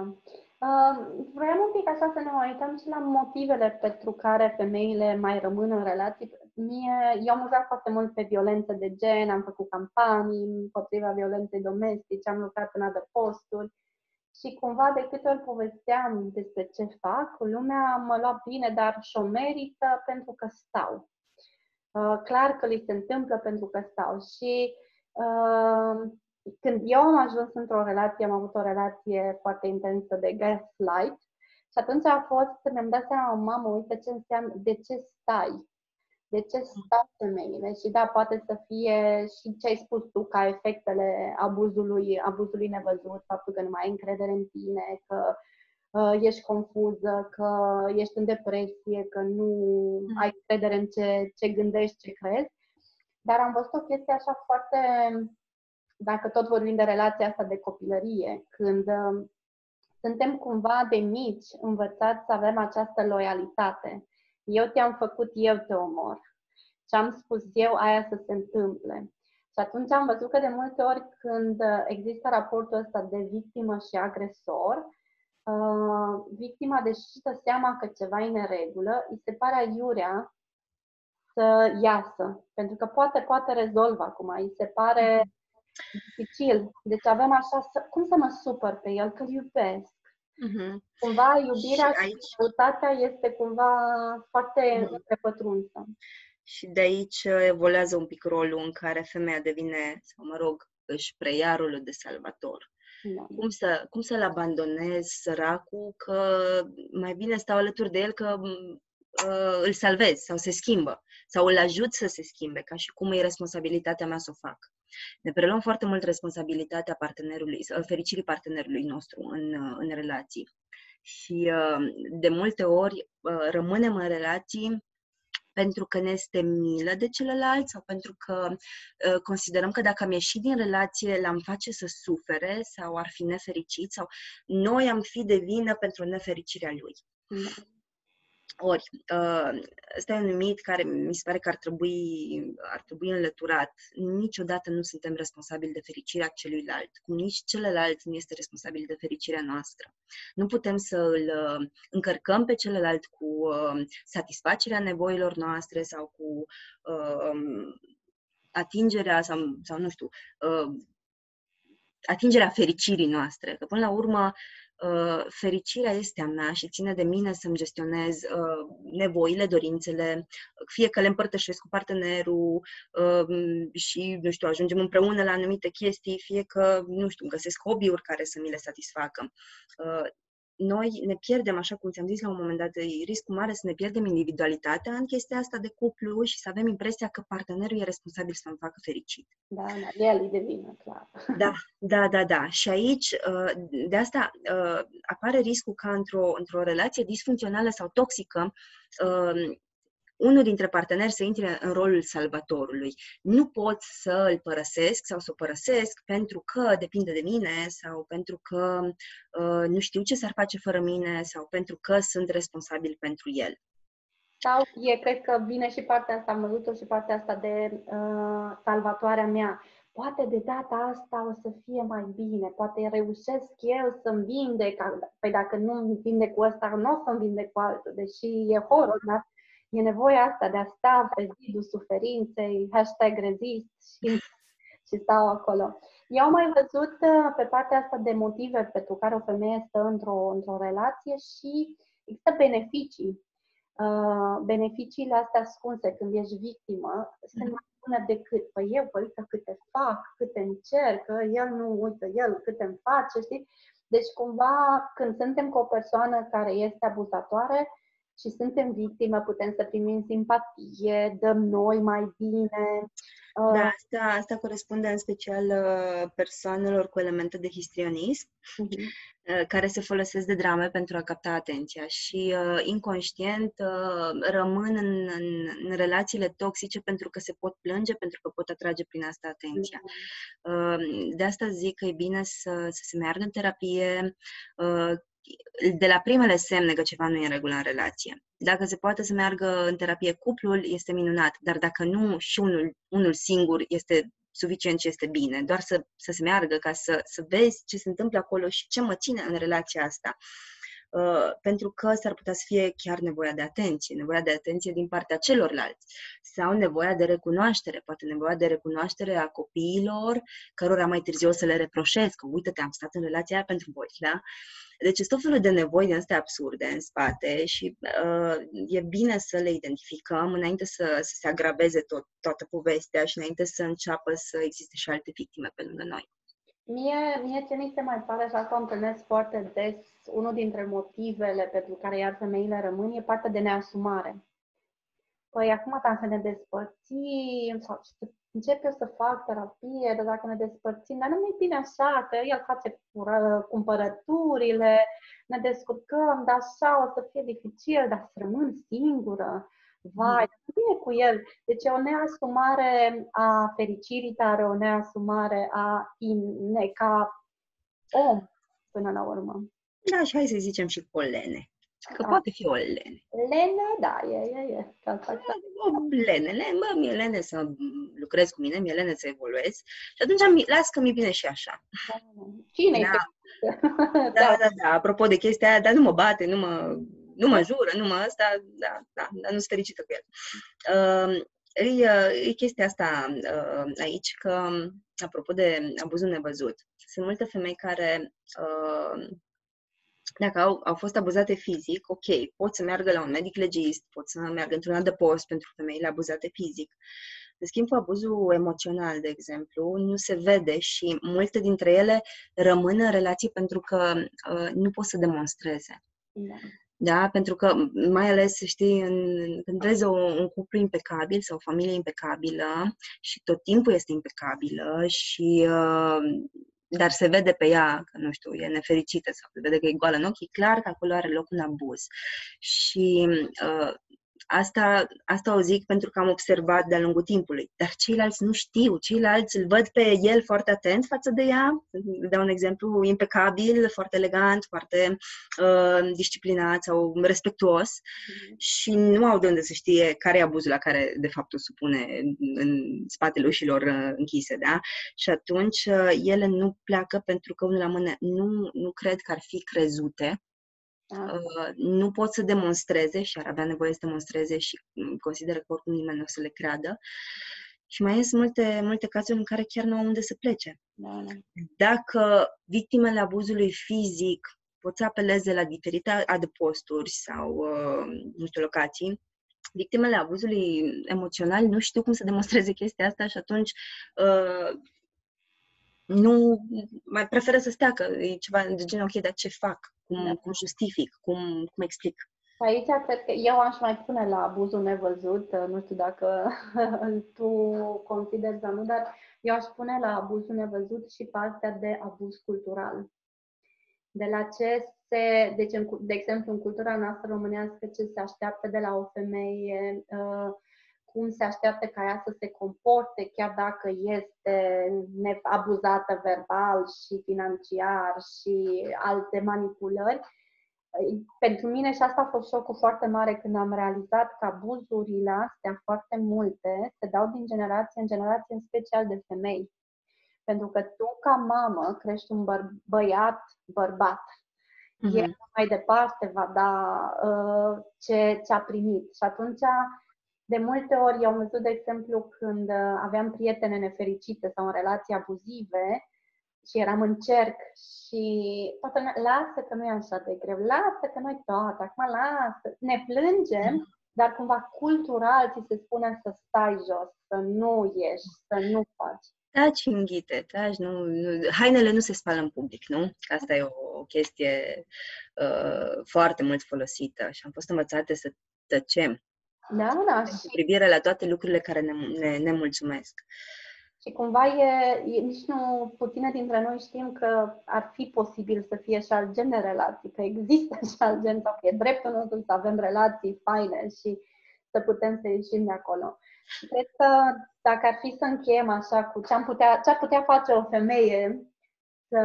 Uh, vreau un pic așa să ne mai uităm și la motivele pentru care femeile mai rămân în relații. Mie, eu am lucrat foarte mult pe violență de gen, am făcut campanii împotriva violenței domestice, am lucrat în alte posturi și cumva de câte ori povesteam despre ce fac, lumea mă lua bine, dar și-o merită pentru că stau. Uh, clar că li se întâmplă pentru că stau și uh, când eu am ajuns într-o relație, am avut o relație foarte intensă de gaslight și atunci a fost, mi-am dat seama, mamă, uite ce înseamnă, de ce stai? De ce stau femeile? Și da, poate să fie și ce ai spus tu ca efectele abuzului, abuzului nevăzut, faptul că nu mai ai încredere în tine, că uh, ești confuză, că ești în depresie, că nu mm. ai încredere în ce, ce gândești, ce crezi. Dar am văzut o chestie așa foarte dacă tot vorbim de relația asta de copilărie, când uh, suntem cumva de mici învățați să avem această loialitate. Eu te-am făcut, eu te omor. Ce am spus eu, aia să se întâmple. Și atunci am văzut că de multe ori când uh, există raportul ăsta de victimă și agresor, uh, victima, deși dă seama că ceva e în regulă, îi se pare aiurea să iasă. Pentru că poate, poate rezolva acum. Îi se pare dificil. Deci avem așa, să, cum să mă supăr pe el, că îl iubesc. Uh-huh. Cumva iubirea și aici... și este cumva foarte uh-huh. repătrunsă. Și de aici evoluează un pic rolul în care femeia devine, sau mă rog, își preia rolul de salvator. Da. Cum, să, cum să-l abandonez săracul, că mai bine stau alături de el, că uh, îl salvez sau se schimbă sau îl ajut să se schimbe, ca și cum e responsabilitatea mea să o fac. Ne preluăm foarte mult responsabilitatea partenerului, fericirii partenerului nostru în, în relații. Și de multe ori rămânem în relații pentru că ne este milă de celălalt sau pentru că considerăm că dacă am ieșit din relație l-am face să sufere sau ar fi nefericit sau noi am fi de vină pentru nefericirea lui. Da. Ori, uh, ăsta e un mit care mi se pare că ar trebui, ar trebui înlăturat. Niciodată nu suntem responsabili de fericirea celuilalt, cum nici celălalt nu este responsabil de fericirea noastră. Nu putem să îl uh, încărcăm pe celălalt cu uh, satisfacerea nevoilor noastre sau cu atingerea sau, sau nu știu, atingerea fericirii noastre. Că până la urmă uh, fericirea este a mea și ține de mine să-mi gestionez uh, nevoile, dorințele, fie că le împărtășesc cu partenerul uh, și, nu știu, ajungem împreună la anumite chestii, fie că, nu știu, găsesc hobby-uri care să mi le satisfacă. Uh, noi ne pierdem, așa cum ți-am zis la un moment dat, e riscul mare să ne pierdem individualitatea în chestia asta de cuplu și să avem impresia că partenerul e responsabil să-mi facă fericit. Da, da, el e de vină, clar. Da, da, da, da. Și aici, uh, de asta uh, apare riscul ca într-o, într-o relație disfuncțională sau toxică, uh, unul dintre parteneri să intre în rolul salvatorului. Nu pot să îl părăsesc sau să o părăsesc pentru că depinde de mine sau pentru că uh, nu știu ce s-ar face fără mine sau pentru că sunt responsabil pentru el. Sau e, cred că vine și partea asta, am văzut-o și partea asta de uh, salvatoarea mea. Poate de data asta o să fie mai bine, poate reușesc eu să-mi vindec, păi dacă nu îmi vindec cu ăsta, nu o să-mi vindec cu altul, deși e horror, dar e nevoia asta de a sta pe zidul suferinței, hashtag rezist și, și stau acolo. Eu am mai văzut uh, pe partea asta de motive pentru care o femeie stă într-o, într-o relație și există beneficii. Uh, beneficiile astea ascunse când ești victimă sunt mai bune decât, păi eu, păi uite câte fac, câte încerc, el nu, uite, el câte îmi face, știi? Deci cumva când suntem cu o persoană care este abuzatoare, și suntem victime, putem să primim simpatie, dăm noi mai bine. Uh, da, asta, asta corespunde în special uh, persoanelor cu elemente de histrionism, uh-huh. care se folosesc de drame pentru a capta atenția și uh, inconștient uh, rămân în, în, în relațiile toxice pentru că se pot plânge, pentru că pot atrage prin asta atenția. Uh-huh. Uh, de asta zic că e bine să, să se meargă în terapie, uh, de la primele semne că ceva nu e în regulă în relație. Dacă se poate să meargă în terapie cuplul, este minunat, dar dacă nu, și unul, unul singur este suficient și este bine. Doar să, să se meargă ca să, să vezi ce se întâmplă acolo și ce mă ține în relația asta. Uh, pentru că s-ar putea să fie chiar nevoia de atenție, nevoia de atenție din partea celorlalți sau nevoia de recunoaștere, poate nevoia de recunoaștere a copiilor cărora mai târziu o să le reproșez că uite-te, am stat în relația aia pentru voi, da? Deci sunt tot felul de nevoi din astea absurde în spate și uh, e bine să le identificăm înainte să, să se agraveze tot, toată povestea și înainte să înceapă să existe și alte victime pe lângă noi. Mie, mie ce mi se mai pare și asta întâlnesc foarte des, unul dintre motivele pentru care iar femeile rămân e partea de neasumare. Păi acum dacă ne despărțim sau încep eu să fac terapie, dar dacă ne despărțim, dar nu e bine așa, că el face cumpărăturile, ne descurcăm, dar așa o să fie dificil, dar să rămân singură. Vai, mm. bine cu el. Deci e o neasumare a fericirii tare, o neasumare a tine ca om până la urmă. Da, și hai să zicem și polene. Că da. poate fi o lene. Lene, da, e, e, e. Da, da, da. O lene, lene, bă, mi-e lene să lucrez cu mine, mi-e lene să evoluez. Și atunci las că mi bine și așa. Da. Cine da. da, da, da, da. Apropo de chestia aia, dar nu mă bate, nu mă, nu mă jură, nu mă asta, da, da, dar nu sunt fericită cu el. Uh, e, e chestia asta uh, aici, că, apropo de abuzul nevăzut, sunt multe femei care uh, dacă au, au fost abuzate fizic, ok, pot să meargă la un medic legist, pot să meargă într-un de post pentru femeile abuzate fizic. În schimb, cu abuzul emoțional, de exemplu, nu se vede și multe dintre ele rămân în relații pentru că uh, nu pot să demonstreze. Da. Da, pentru că mai ales, știi, în, când vezi o, un cuplu impecabil sau o familie impecabilă și tot timpul este impecabilă și uh, dar se vede pe ea că, nu știu, e nefericită sau se vede că e goală în ochi, e clar că acolo are loc un abuz. Și uh, Asta, asta o zic pentru că am observat de-a lungul timpului. Dar ceilalți nu știu. Ceilalți îl văd pe el foarte atent față de ea. Dau un exemplu impecabil, foarte elegant, foarte uh, disciplinat sau respectuos mm-hmm. și nu au de unde să știe care e abuzul la care de fapt o supune în spatele ușilor uh, închise. Da? Și atunci uh, ele nu pleacă pentru că, unul la mână, nu, nu cred că ar fi crezute da. Uh, nu pot să demonstreze și ar avea nevoie să demonstreze și mm, consideră că oricum nimeni nu o să le creadă. Și mai sunt multe, multe cazuri în care chiar nu au unde să plece. Da, da. Dacă victimele abuzului fizic pot să apeleze la diferite adăposturi sau, uh, nu știu, locații, victimele abuzului emoțional nu știu cum să demonstreze chestia asta și atunci uh, nu mai preferă să stea, că e ceva de genul, ok, dar ce fac? Cum, da. cum justific? Cum, cum explic? Aici cred că eu aș mai pune la abuzul nevăzut, nu știu dacă tu consideri sau nu, dar eu aș pune la abuzul nevăzut și partea de abuz cultural. De la ce se, deci, de exemplu, în cultura noastră românească, ce se așteaptă de la o femeie, uh, cum se așteaptă ca ea să se comporte, chiar dacă este abuzată verbal și financiar și alte manipulări. Pentru mine și asta a fost șocul foarte mare când am realizat că abuzurile astea foarte multe se dau din generație în generație, în special de femei. Pentru că tu, ca mamă, crești un băr- băiat bărbat. Uh-huh. El mai departe va da uh, ce, ce a primit. Și atunci de multe ori eu am văzut, de exemplu, când uh, aveam prietene nefericite sau în relații abuzive și eram în cerc și toată lumea, lasă că nu e așa de greu, lasă că noi toate, acum lasă, ne plângem, mm. dar cumva cultural ți se spune să stai jos, să nu ieși, să nu faci. Taci înghite, taci, nu, nu, hainele nu se spală în public, nu? Asta e o, o chestie uh, foarte mult folosită și am fost învățate să tăcem Da, da. cu Și, privire la toate lucrurile care ne, ne, ne mulțumesc. și cumva e, e, nici nu puține dintre noi știm că ar fi posibil să fie și alt gen de relații, că există și alt gen sau că e dreptul nostru să avem relații faine și să putem să ieșim de acolo. Și cred că dacă ar fi să încheiem așa cu ce, am putea, ce ar putea face o femeie, să,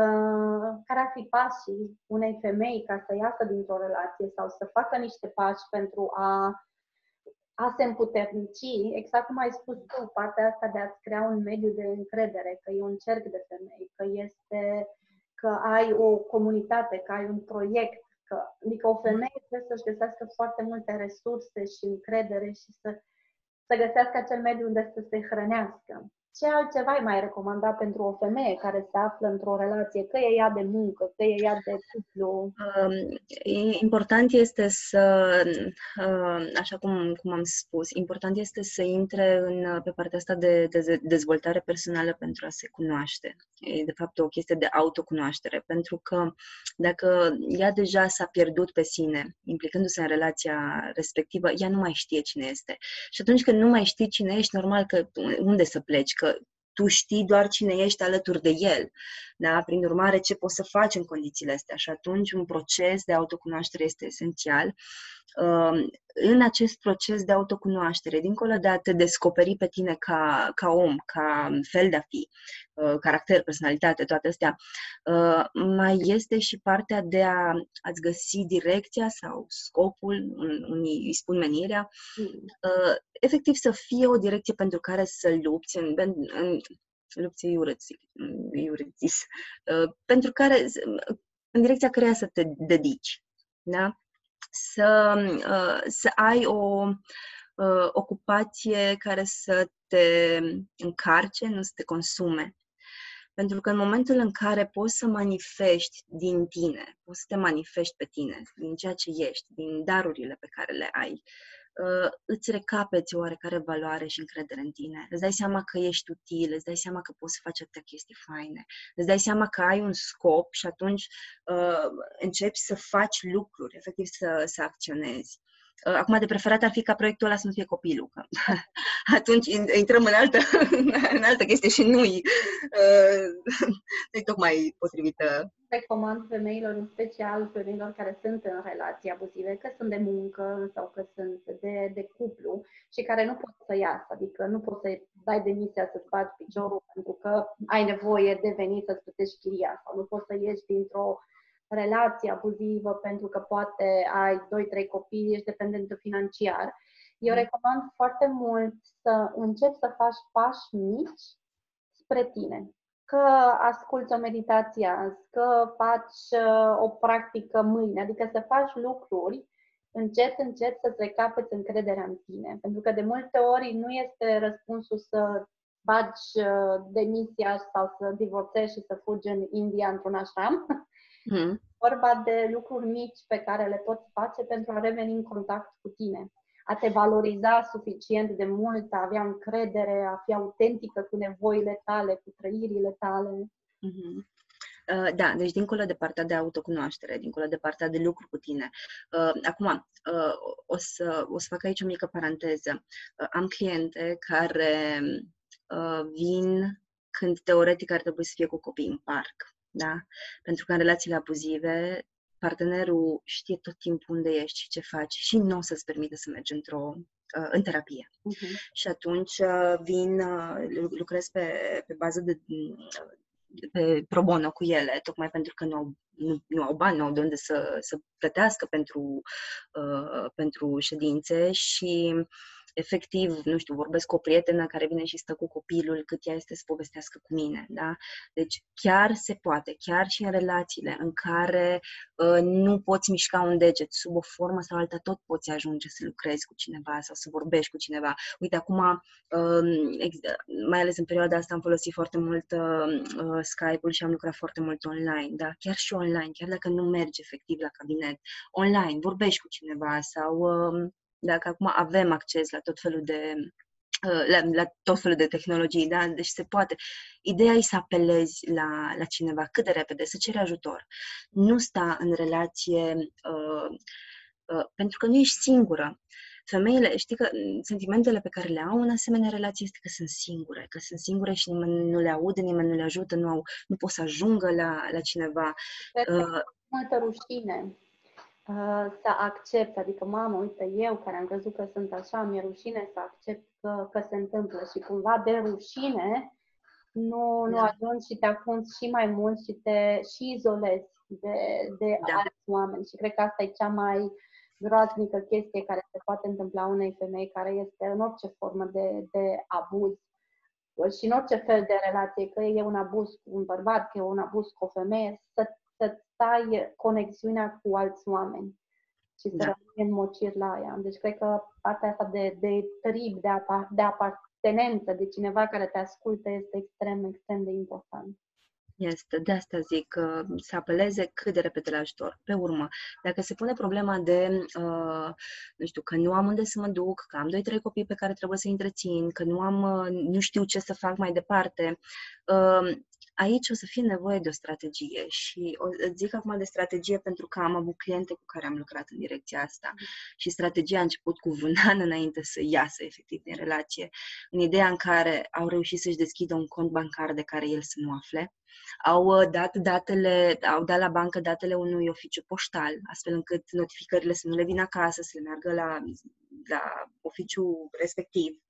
care ar fi pașii unei femei ca să iasă dintr-o relație sau să facă niște pași pentru a a se împuternici, exact cum ai spus tu, partea asta de a-ți crea un mediu de încredere, că e un cerc de femei, că este, că ai o comunitate, că ai un proiect, că, adică o femeie trebuie să-și găsească foarte multe resurse și încredere și să, să găsească acel mediu unde să se hrănească. Ce altceva ai mai recomanda pentru o femeie care se află într-o relație, că e ea de muncă, că e ea de cuplu? Um, e- important este să, uh, așa cum, cum am spus, important este să intre în, uh, pe partea asta de, de dezvoltare personală pentru a se cunoaște. E de fapt o chestie de autocunoaștere, pentru că dacă ea deja s-a pierdut pe sine, implicându-se în relația respectivă, ea nu mai știe cine este. Și atunci când nu mai știi cine ești, normal că unde să pleci, că put tu știi doar cine ești alături de el. Da? Prin urmare, ce poți să faci în condițiile astea? Și atunci un proces de autocunoaștere este esențial. Um, În acest proces de autocunoaștere, dincolo de a te descoperi pe tine ca, ca om, ca fel de a fi, uh, caracter, personalitate, toate astea, uh, mai este și partea de a, a-ți găsi direcția sau scopul, un- unii îi spun menirea, uh, efectiv să fie o direcție pentru care să lupți în, în, în lupți e urât, zic, e urât zis, uh, pentru care, în direcția căreia să te dedici, da? Să, uh, să ai o uh, ocupație care să te încarce, nu să te consume. Pentru că în momentul în care poți să manifesti din tine, poți să te manifesti pe tine, din ceea ce ești, din darurile pe care le ai, uh, îți recapeți oarecare valoare și încredere în tine. Îți dai seama că ești util, îți dai seama că poți să faci atâtea chestii faine, îți dai seama că ai un scop și atunci uh, începi să faci lucruri, efectiv să, să acționezi. Uh, Acum, de preferat ar fi ca proiectul ăla să nu fie copilul. Că atunci in- intrăm în altă, în altă chestie și nu-i, uh, nu-i tocmai potrivită. recomand femeilor, în special femeilor care sunt în relații abuzive, că sunt de muncă sau că sunt de, de cuplu și care nu pot să iasă, adică nu poți să dai demisia să-ți bagi piciorul pentru că ai nevoie de venit să-ți plătești chiria sau nu poți să ieși dintr-o relație abuzivă pentru că poate ai 2-3 copii, ești dependent financiar. Eu Mm. recomand foarte mult să începi să faci pași mici spre tine că asculți o meditație azi, că faci uh, o practică mâine, adică să faci lucruri încet, încet să-ți recapeți încrederea în tine. Pentru că de multe ori nu este răspunsul să bagi uh, demisia sau să divorțezi și să fugi în India într-un ashram. Mm. Vorba de lucruri mici pe care le poți face pentru a reveni în contact cu tine. A te valoriza suficient de mult, a avea încredere, a fi autentică cu nevoile tale, cu trăirile tale. Mhm. Uh, Da, deci dincolo de partea de autocunoaștere, dincolo de partea de lucru cu tine. Uh, Acum, uh, o să, o să fac aici o mică paranteză. Uh, Am cliente care uh, vin când teoretic ar trebui să fie cu copii în parc, da? Pentru că în relațiile abuzive partenerul știe tot timpul unde ești și ce faci și nu o să-ți permite să mergi într-o, uh, în terapie. Uh-huh. Și atunci uh, vin, uh, lu- lucrez pe, pe bază de pe pro bono cu ele, tocmai pentru că nu au, nu, nu au bani, nu au de unde să, să plătească pentru, uh, pentru ședințe și efectiv, nu știu, vorbesc cu o prietenă care vine și stă cu copilul cât ea este să povestească cu mine, da? Deci chiar se poate, chiar și în relațiile în care uh, nu poți mișca un deget sub o formă sau alta, tot poți ajunge să lucrezi cu cineva sau să vorbești cu cineva. Uite, acum, uh, ex- mai ales în perioada asta am folosit foarte mult uh, uh, Skype-ul și am lucrat foarte mult online, da? Chiar și online, chiar dacă nu mergi efectiv la cabinet, online, vorbești cu cineva sau uh, dacă acum avem acces la tot felul de uh, la, la tot felul de tehnologii, da? Deci se poate. Ideea e să apelezi la, la cineva cât de repede, să ceri ajutor. Nu sta în relație uh, uh, pentru că nu ești singură. Femeile, știi că sentimentele pe care le au în asemenea relație este că sunt singure, că sunt singure și nimeni nu le aude, nimeni nu le ajută, nu, au, nu pot să ajungă la, la cineva. Uh, multă rușine uh, să accept, adică, mamă, uite, eu care am crezut că sunt așa, mi-e rușine să accept că, că se întâmplă și cumva de rușine nu, nu da. ajungi și te acunzi și mai mult și te și izolezi de, de da. alți oameni. Și cred că asta e cea mai groaznică chestie care se poate întâmpla unei femei care este în orice formă de, de abuz și în orice fel de relație, că e un abuz cu un bărbat, că e un abuz cu o femeie, să, să stai conexiunea cu alți oameni și să da. rămâi mocir la ea. Deci cred că partea asta de, de trib, de, apar, de apartenență, de cineva care te ascultă este extrem, extrem de important. Este, de asta zic, uh, să apeleze cât de repede la ajutor. Pe urmă, dacă se pune problema de, uh, nu știu, că nu am unde să mă duc, că am doi, trei copii pe care trebuie să-i întrețin, că nu am, uh, nu știu ce să fac mai departe, uh, aici o să fie nevoie de o strategie și o, zic acum de strategie pentru că am avut cliente cu care am lucrat în direcția asta mm. și strategia a început cu un an înainte să iasă efectiv din relație, în ideea în care au reușit să-și deschidă un cont bancar de care el să nu afle, au uh, dat datele, au dat la bancă datele unui oficiu poștal, astfel încât notificările să nu le vină acasă, să le meargă la, la oficiul respectiv.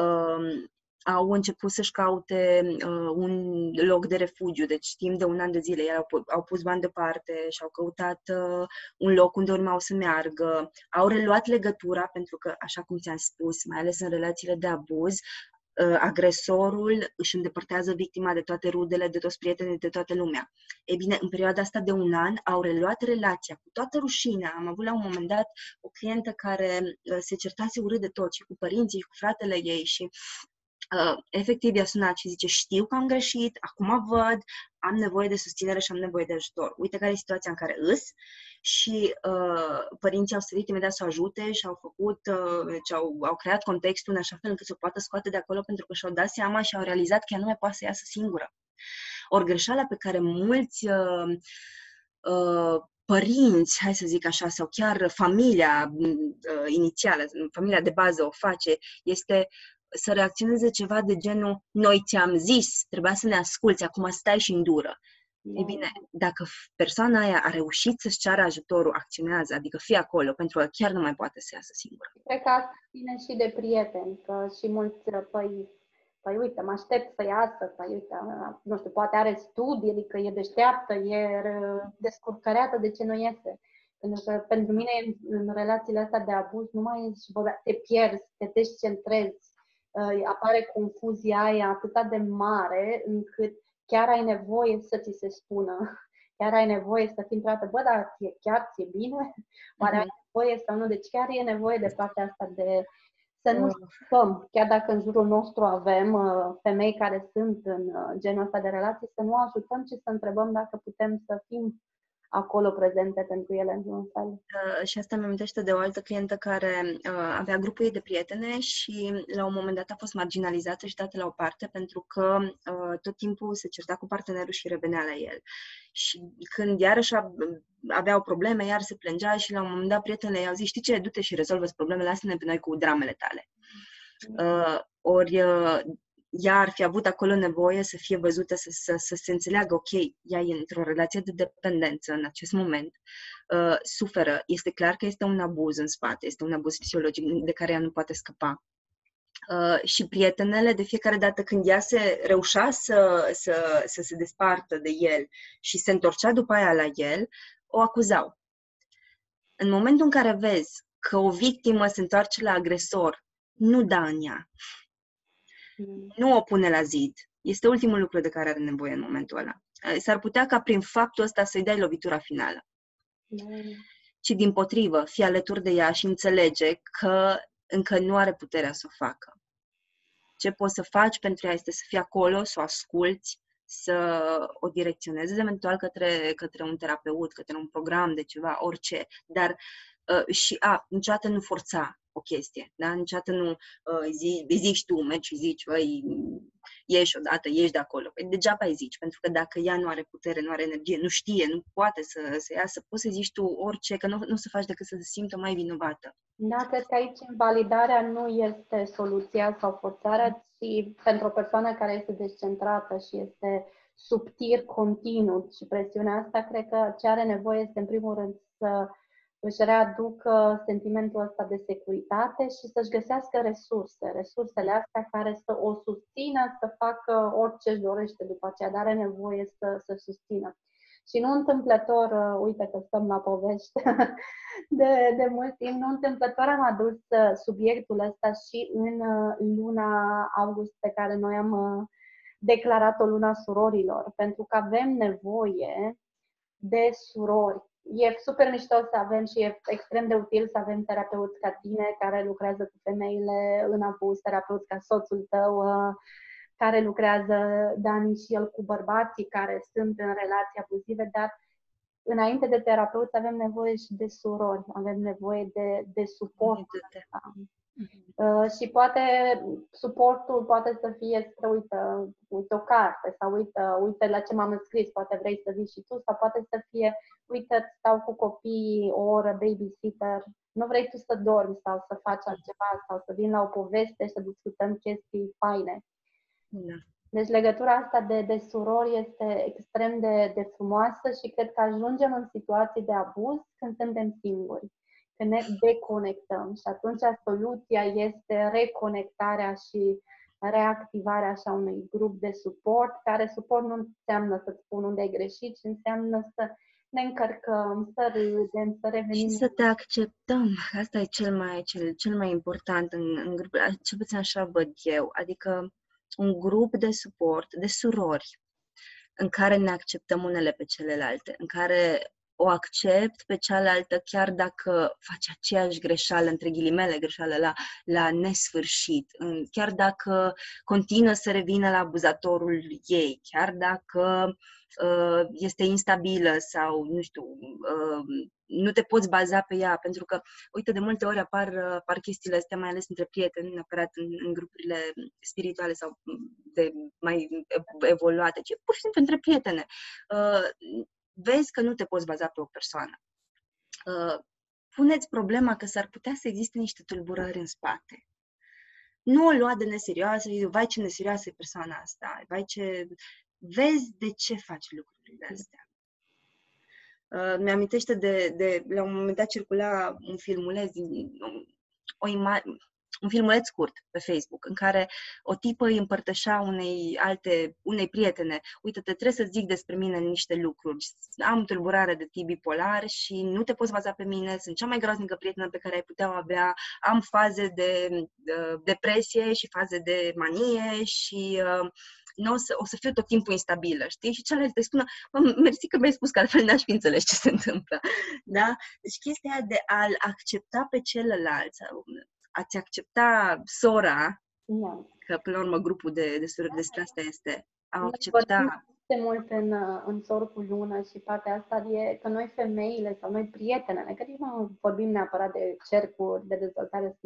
Um, au început să-și caute uh, un loc de refugiu, deci timp de un an de zile ei au, au pus bani deoparte și au căutat uh, un loc unde urmau să meargă, au reluat legătura pentru că, așa cum ți-am spus, mai ales în relațiile de abuz, uh, agresorul își îndepărtează victima de toate rudele, de toți prietenii, de toată lumea. E bine, în perioada asta de un an au reluat relația cu toată rușinea. Am avut la un moment dat o clientă care uh, se certase urât de tot și cu părinții și cu fratele ei și Uh, efectiv i-a sunat și zice știu că am greșit, acum văd, am nevoie de susținere și am nevoie de ajutor. Uite care e situația în care îs și uh, părinții au sărit imediat să o ajute și au făcut, uh, deci au, au creat contextul în așa fel încât să o poată scoate de acolo pentru că și-au dat seama și au realizat că ea nu mai poate să iasă singură. Ori greșeala pe care mulți uh, uh, părinți, hai să zic așa, sau chiar familia uh, inițială, familia de bază o face, este să reacționeze ceva de genul noi ți-am zis, trebuia să ne asculți, acum stai și îndură. E bine, dacă persoana aia a reușit să-și ceară ajutorul, acționează, adică fie acolo, pentru că chiar nu mai poate să iasă singură. Cred că asta ține și de prieteni, că și mulți, păi, păi uite, mă aștept să iasă, păi uite, nu știu, poate are studii, adică e deșteaptă, e descurcăreată, de ce nu iese? Pentru că pentru mine în relațiile astea de abuz nu mai e și te pierzi, te descentrezi, apare confuzia aia atât de mare încât chiar ai nevoie să ți se spună, chiar ai nevoie să fii întreabă, bă, dar ție, chiar ți-e bine? Oare mm-hmm. ai nevoie sau nu? Deci chiar e nevoie de partea asta de să nu scăpăm, chiar dacă în jurul nostru avem uh, femei care sunt în uh, genul ăsta de relații, să nu ajutăm, ci să întrebăm dacă putem să fim acolo prezente pentru ele în un fel. Uh, și asta mi amintește de o altă clientă care uh, avea grupul ei de prietene și la un moment dat a fost marginalizată și dată la o parte pentru că uh, tot timpul se certa cu partenerul și revenea la el. Și când iarăși avea o probleme, iar se plângea și la un moment dat prietenele i-au zis, știi ce, du-te și rezolvă problemele astea pe noi cu dramele tale. Uh, ori uh, ea ar fi avut acolo nevoie să fie văzută, să, să, să se înțeleagă, ok, ea e într-o relație de dependență în acest moment, uh, suferă, este clar că este un abuz în spate, este un abuz fisiologic de care ea nu poate scăpa. Uh, și prietenele, de fiecare dată când ea se reușea să, să, să se despartă de el și se întorcea după aia la el, o acuzau. În momentul în care vezi că o victimă se întoarce la agresor, nu da în ea nu o pune la zid. Este ultimul lucru de care are nevoie în momentul ăla. Eh, s-ar putea ca prin faptul ăsta să-i dai lovitura finală. Mm. Ci din potrivă, fii alături de ea și înțelege că încă nu are puterea să o facă. Ce poți să faci pentru ea este să fii acolo, să o asculți, să o direcționezi eventual către, către un terapeut, către un program de ceva, orice. Dar uh, și, a, niciodată nu forța o chestie, da? Niciodată nu uh, zi, zici tu, mergi și zici, băi, ieși odată, ieși de acolo. Păi degeaba îi zici, pentru că dacă ea nu are putere, nu are energie, nu știe, nu poate să, să iasă, poți să zici tu orice, că nu, nu să faci decât să se simtă mai vinovată. Da, cred că aici invalidarea nu este soluția sau forțarea, ci pentru o persoană care este descentrată și este subtir continuu și presiunea asta, cred că ce are nevoie este în primul rând să își readucă sentimentul ăsta de securitate și să-și găsească resurse, resursele astea care să o susțină, să facă orice își dorește după aceea, dar are nevoie să, să susțină. Și nu întâmplător, uh, uite că stăm la povești de, de mult timp, nu întâmplător am adus uh, subiectul ăsta și în uh, luna august pe care noi am declarat-o luna surorilor, pentru că avem nevoie de surori e super mișto să avem și e extrem de util să avem terapeuți ca tine care lucrează cu femeile în abuz, terapeuți ca soțul tău uh, care lucrează, Dani, și el cu bărbații care sunt în relații abuzive, dar înainte de terapeuți avem nevoie și de surori, avem nevoie de, de suport. Uh, și poate suportul poate să fie să uite, uite o carte sau uite, uite la ce m-am scris, poate vrei să vii și tu sau poate să fie uite, stau cu copiii o oră babysitter, nu vrei tu să dormi sau să faci altceva sau să vin la o poveste și să discutăm chestii faine. Da. Deci legătura asta de, de surori este extrem de, de frumoasă și cred că ajungem în situații de abuz când suntem singuri că ne deconectăm și atunci soluția este reconectarea și reactivarea așa unui grup de suport, care suport nu înseamnă să-ți spun unde ai greșit, ci înseamnă să ne încărcăm, să râdem, să revenim. Și să te acceptăm. Asta e cel mai, cel, cel mai important în, în grup, cel puțin așa văd eu. Adică un grup de suport, de surori, în care ne acceptăm unele pe celelalte, în care o accept pe cealaltă chiar dacă face aceeași greșeală, între ghilimele greșeală, la, la nesfârșit, chiar dacă continuă să revină la abuzatorul ei, chiar dacă uh, este instabilă sau, nu știu, uh, nu te poți baza pe ea, pentru că, uite, de multe ori apar, apar chestiile astea, mai ales între prieteni, neapărat în, în grupurile spirituale sau de mai evoluate, ci pur și simplu între prietene. Uh, vezi că nu te poți baza pe o persoană. Uh, puneți problema că s-ar putea să existe niște tulburări în spate. Nu o lua de neserioasă, vai ce neserioasă e persoana asta, vai ce... Vezi de ce faci lucrurile astea. Uh, mi-amintește de, de, la un moment dat circula un filmuleț, o imagine, un filmuleț scurt pe Facebook în care o tipă îi împărtășea unei alte, unei prietene, uite, te trebuie să zic despre mine niște lucruri, am tulburare de tip bipolar și nu te poți baza pe mine, sunt cea mai groaznică prietenă pe care ai putea avea, am faze de uh, depresie și faze de manie și uh, nu o să, o să fiu tot timpul instabilă, știi? Și celălalt te spună, mersi că mi-ai spus că altfel n-aș fi înțeles ce se întâmplă, da? Deci chestia de a-l accepta pe celălalt, ați accepta sora, yeah. că până la urmă grupul de, de surori despre asta este, a accepta foarte mult în, în sor cu lună și partea asta e că noi femeile sau noi prietenele, că nici nu vorbim neapărat de cercuri de dezvoltare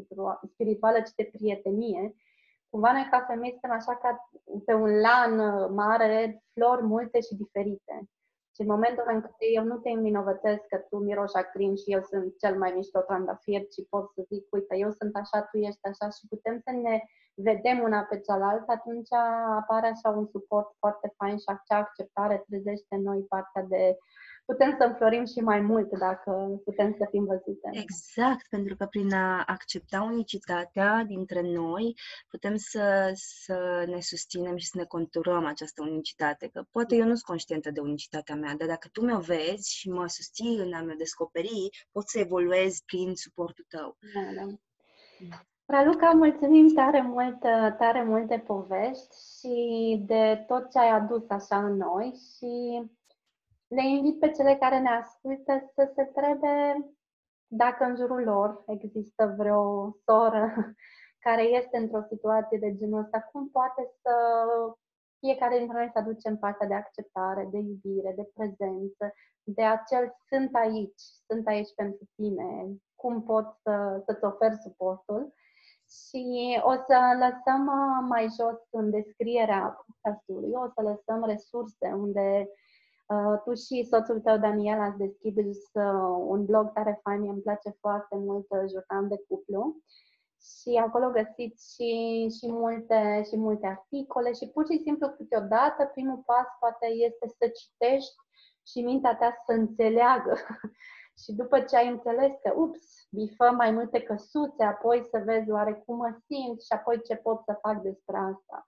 spirituală, ci de prietenie, cumva noi ca femei suntem așa ca pe un lan mare, flori multe și diferite. Și în momentul în care eu nu te învinovățesc că tu miroși acrin și eu sunt cel mai mișto trandafir, ci pot să zic, uite, eu sunt așa, tu ești așa și putem să ne vedem una pe cealaltă, atunci apare așa un suport foarte fain și acea acceptare trezește în noi partea de putem să înflorim și mai mult dacă putem să fim văzute. Exact, pentru că prin a accepta unicitatea dintre noi, putem să, să ne susținem și să ne conturăm această unicitate. Că poate eu nu sunt conștientă de unicitatea mea, dar dacă tu mi-o vezi și mă susții în a mă descoperi, pot să evoluez prin suportul tău. Da, da. Raluca, mulțumim tare mult, tare multe povești și de tot ce ai adus așa în noi și le invit pe cele care ne ascultă să se trebe dacă în jurul lor există vreo soră care este într-o situație de genul ăsta, cum poate să fiecare dintre noi să aducem partea de acceptare, de iubire, de prezență, de acel sunt aici, sunt aici pentru tine, cum pot să, să-ți ofer suportul. Și o să lăsăm uh, mai jos în descrierea podcastului, o să lăsăm resurse unde uh, tu și soțul tău, Daniel, ați deschis uh, un blog tare fain, îmi place foarte mult, uh, Jurnal de Cuplu. Și acolo găsiți și, și, multe, și multe articole și pur și simplu câteodată primul pas poate este să citești și mintea ta să înțeleagă. și după ce ai înțeles că, ups, bifă mai multe căsuțe, apoi să vezi oare cum mă simt și apoi ce pot să fac despre asta.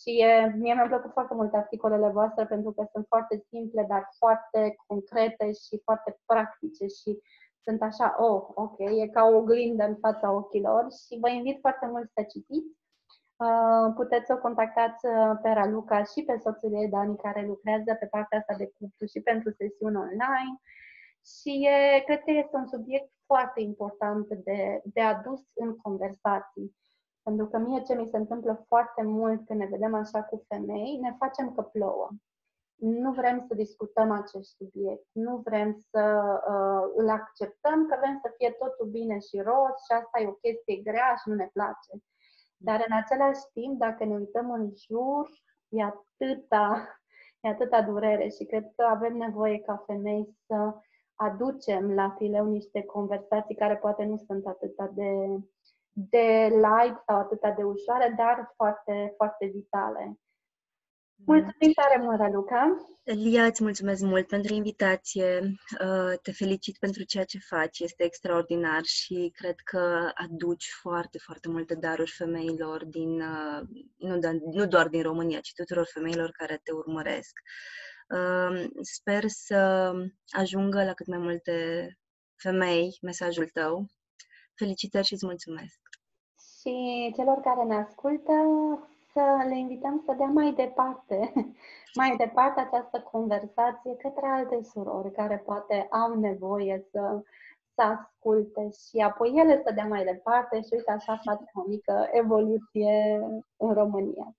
Și e, mie mi-au plăcut foarte mult articolele voastre pentru că sunt foarte simple, dar foarte concrete și foarte practice și sunt așa, oh, ok, e ca o oglindă în fața ochilor și vă invit foarte mult să citiți. Uh, puteți să o contactați uh, pe Raluca și pe soțul ei, Dani, care lucrează pe partea asta de cuplu și pentru sesiuni online. Și e, cred că este un subiect foarte important de, de adus în conversații. Pentru că mie ce mi se întâmplă foarte mult când ne vedem așa cu femei, ne facem că plouă. Nu vrem să discutăm acest subiect, nu vrem să uh, îl acceptăm, că vrem să fie totul bine și roz și asta e o chestie grea și nu ne place. Dar în același timp, dacă ne uităm în jur, e atâta, e atâta durere și cred că avem nevoie ca femei să aducem la fileu niște conversații care poate nu sunt atât de, de light sau atât de ușoare, dar foarte, foarte vitale. Mulțumim tare mult, Raluca! Elia, îți mulțumesc mult pentru invitație, uh, te felicit pentru ceea ce faci, este extraordinar și cred că aduci foarte, foarte multe daruri femeilor din, uh, nu, nu doar din România, ci tuturor femeilor care te urmăresc. Sper să ajungă la cât mai multe femei mesajul tău. Felicitări și îți mulțumesc! Și celor care ne ascultă, să le invităm să dea mai departe, mai departe această conversație către alte surori care poate au nevoie să, să asculte și apoi ele să dea mai departe și uite așa face o mică evoluție în România.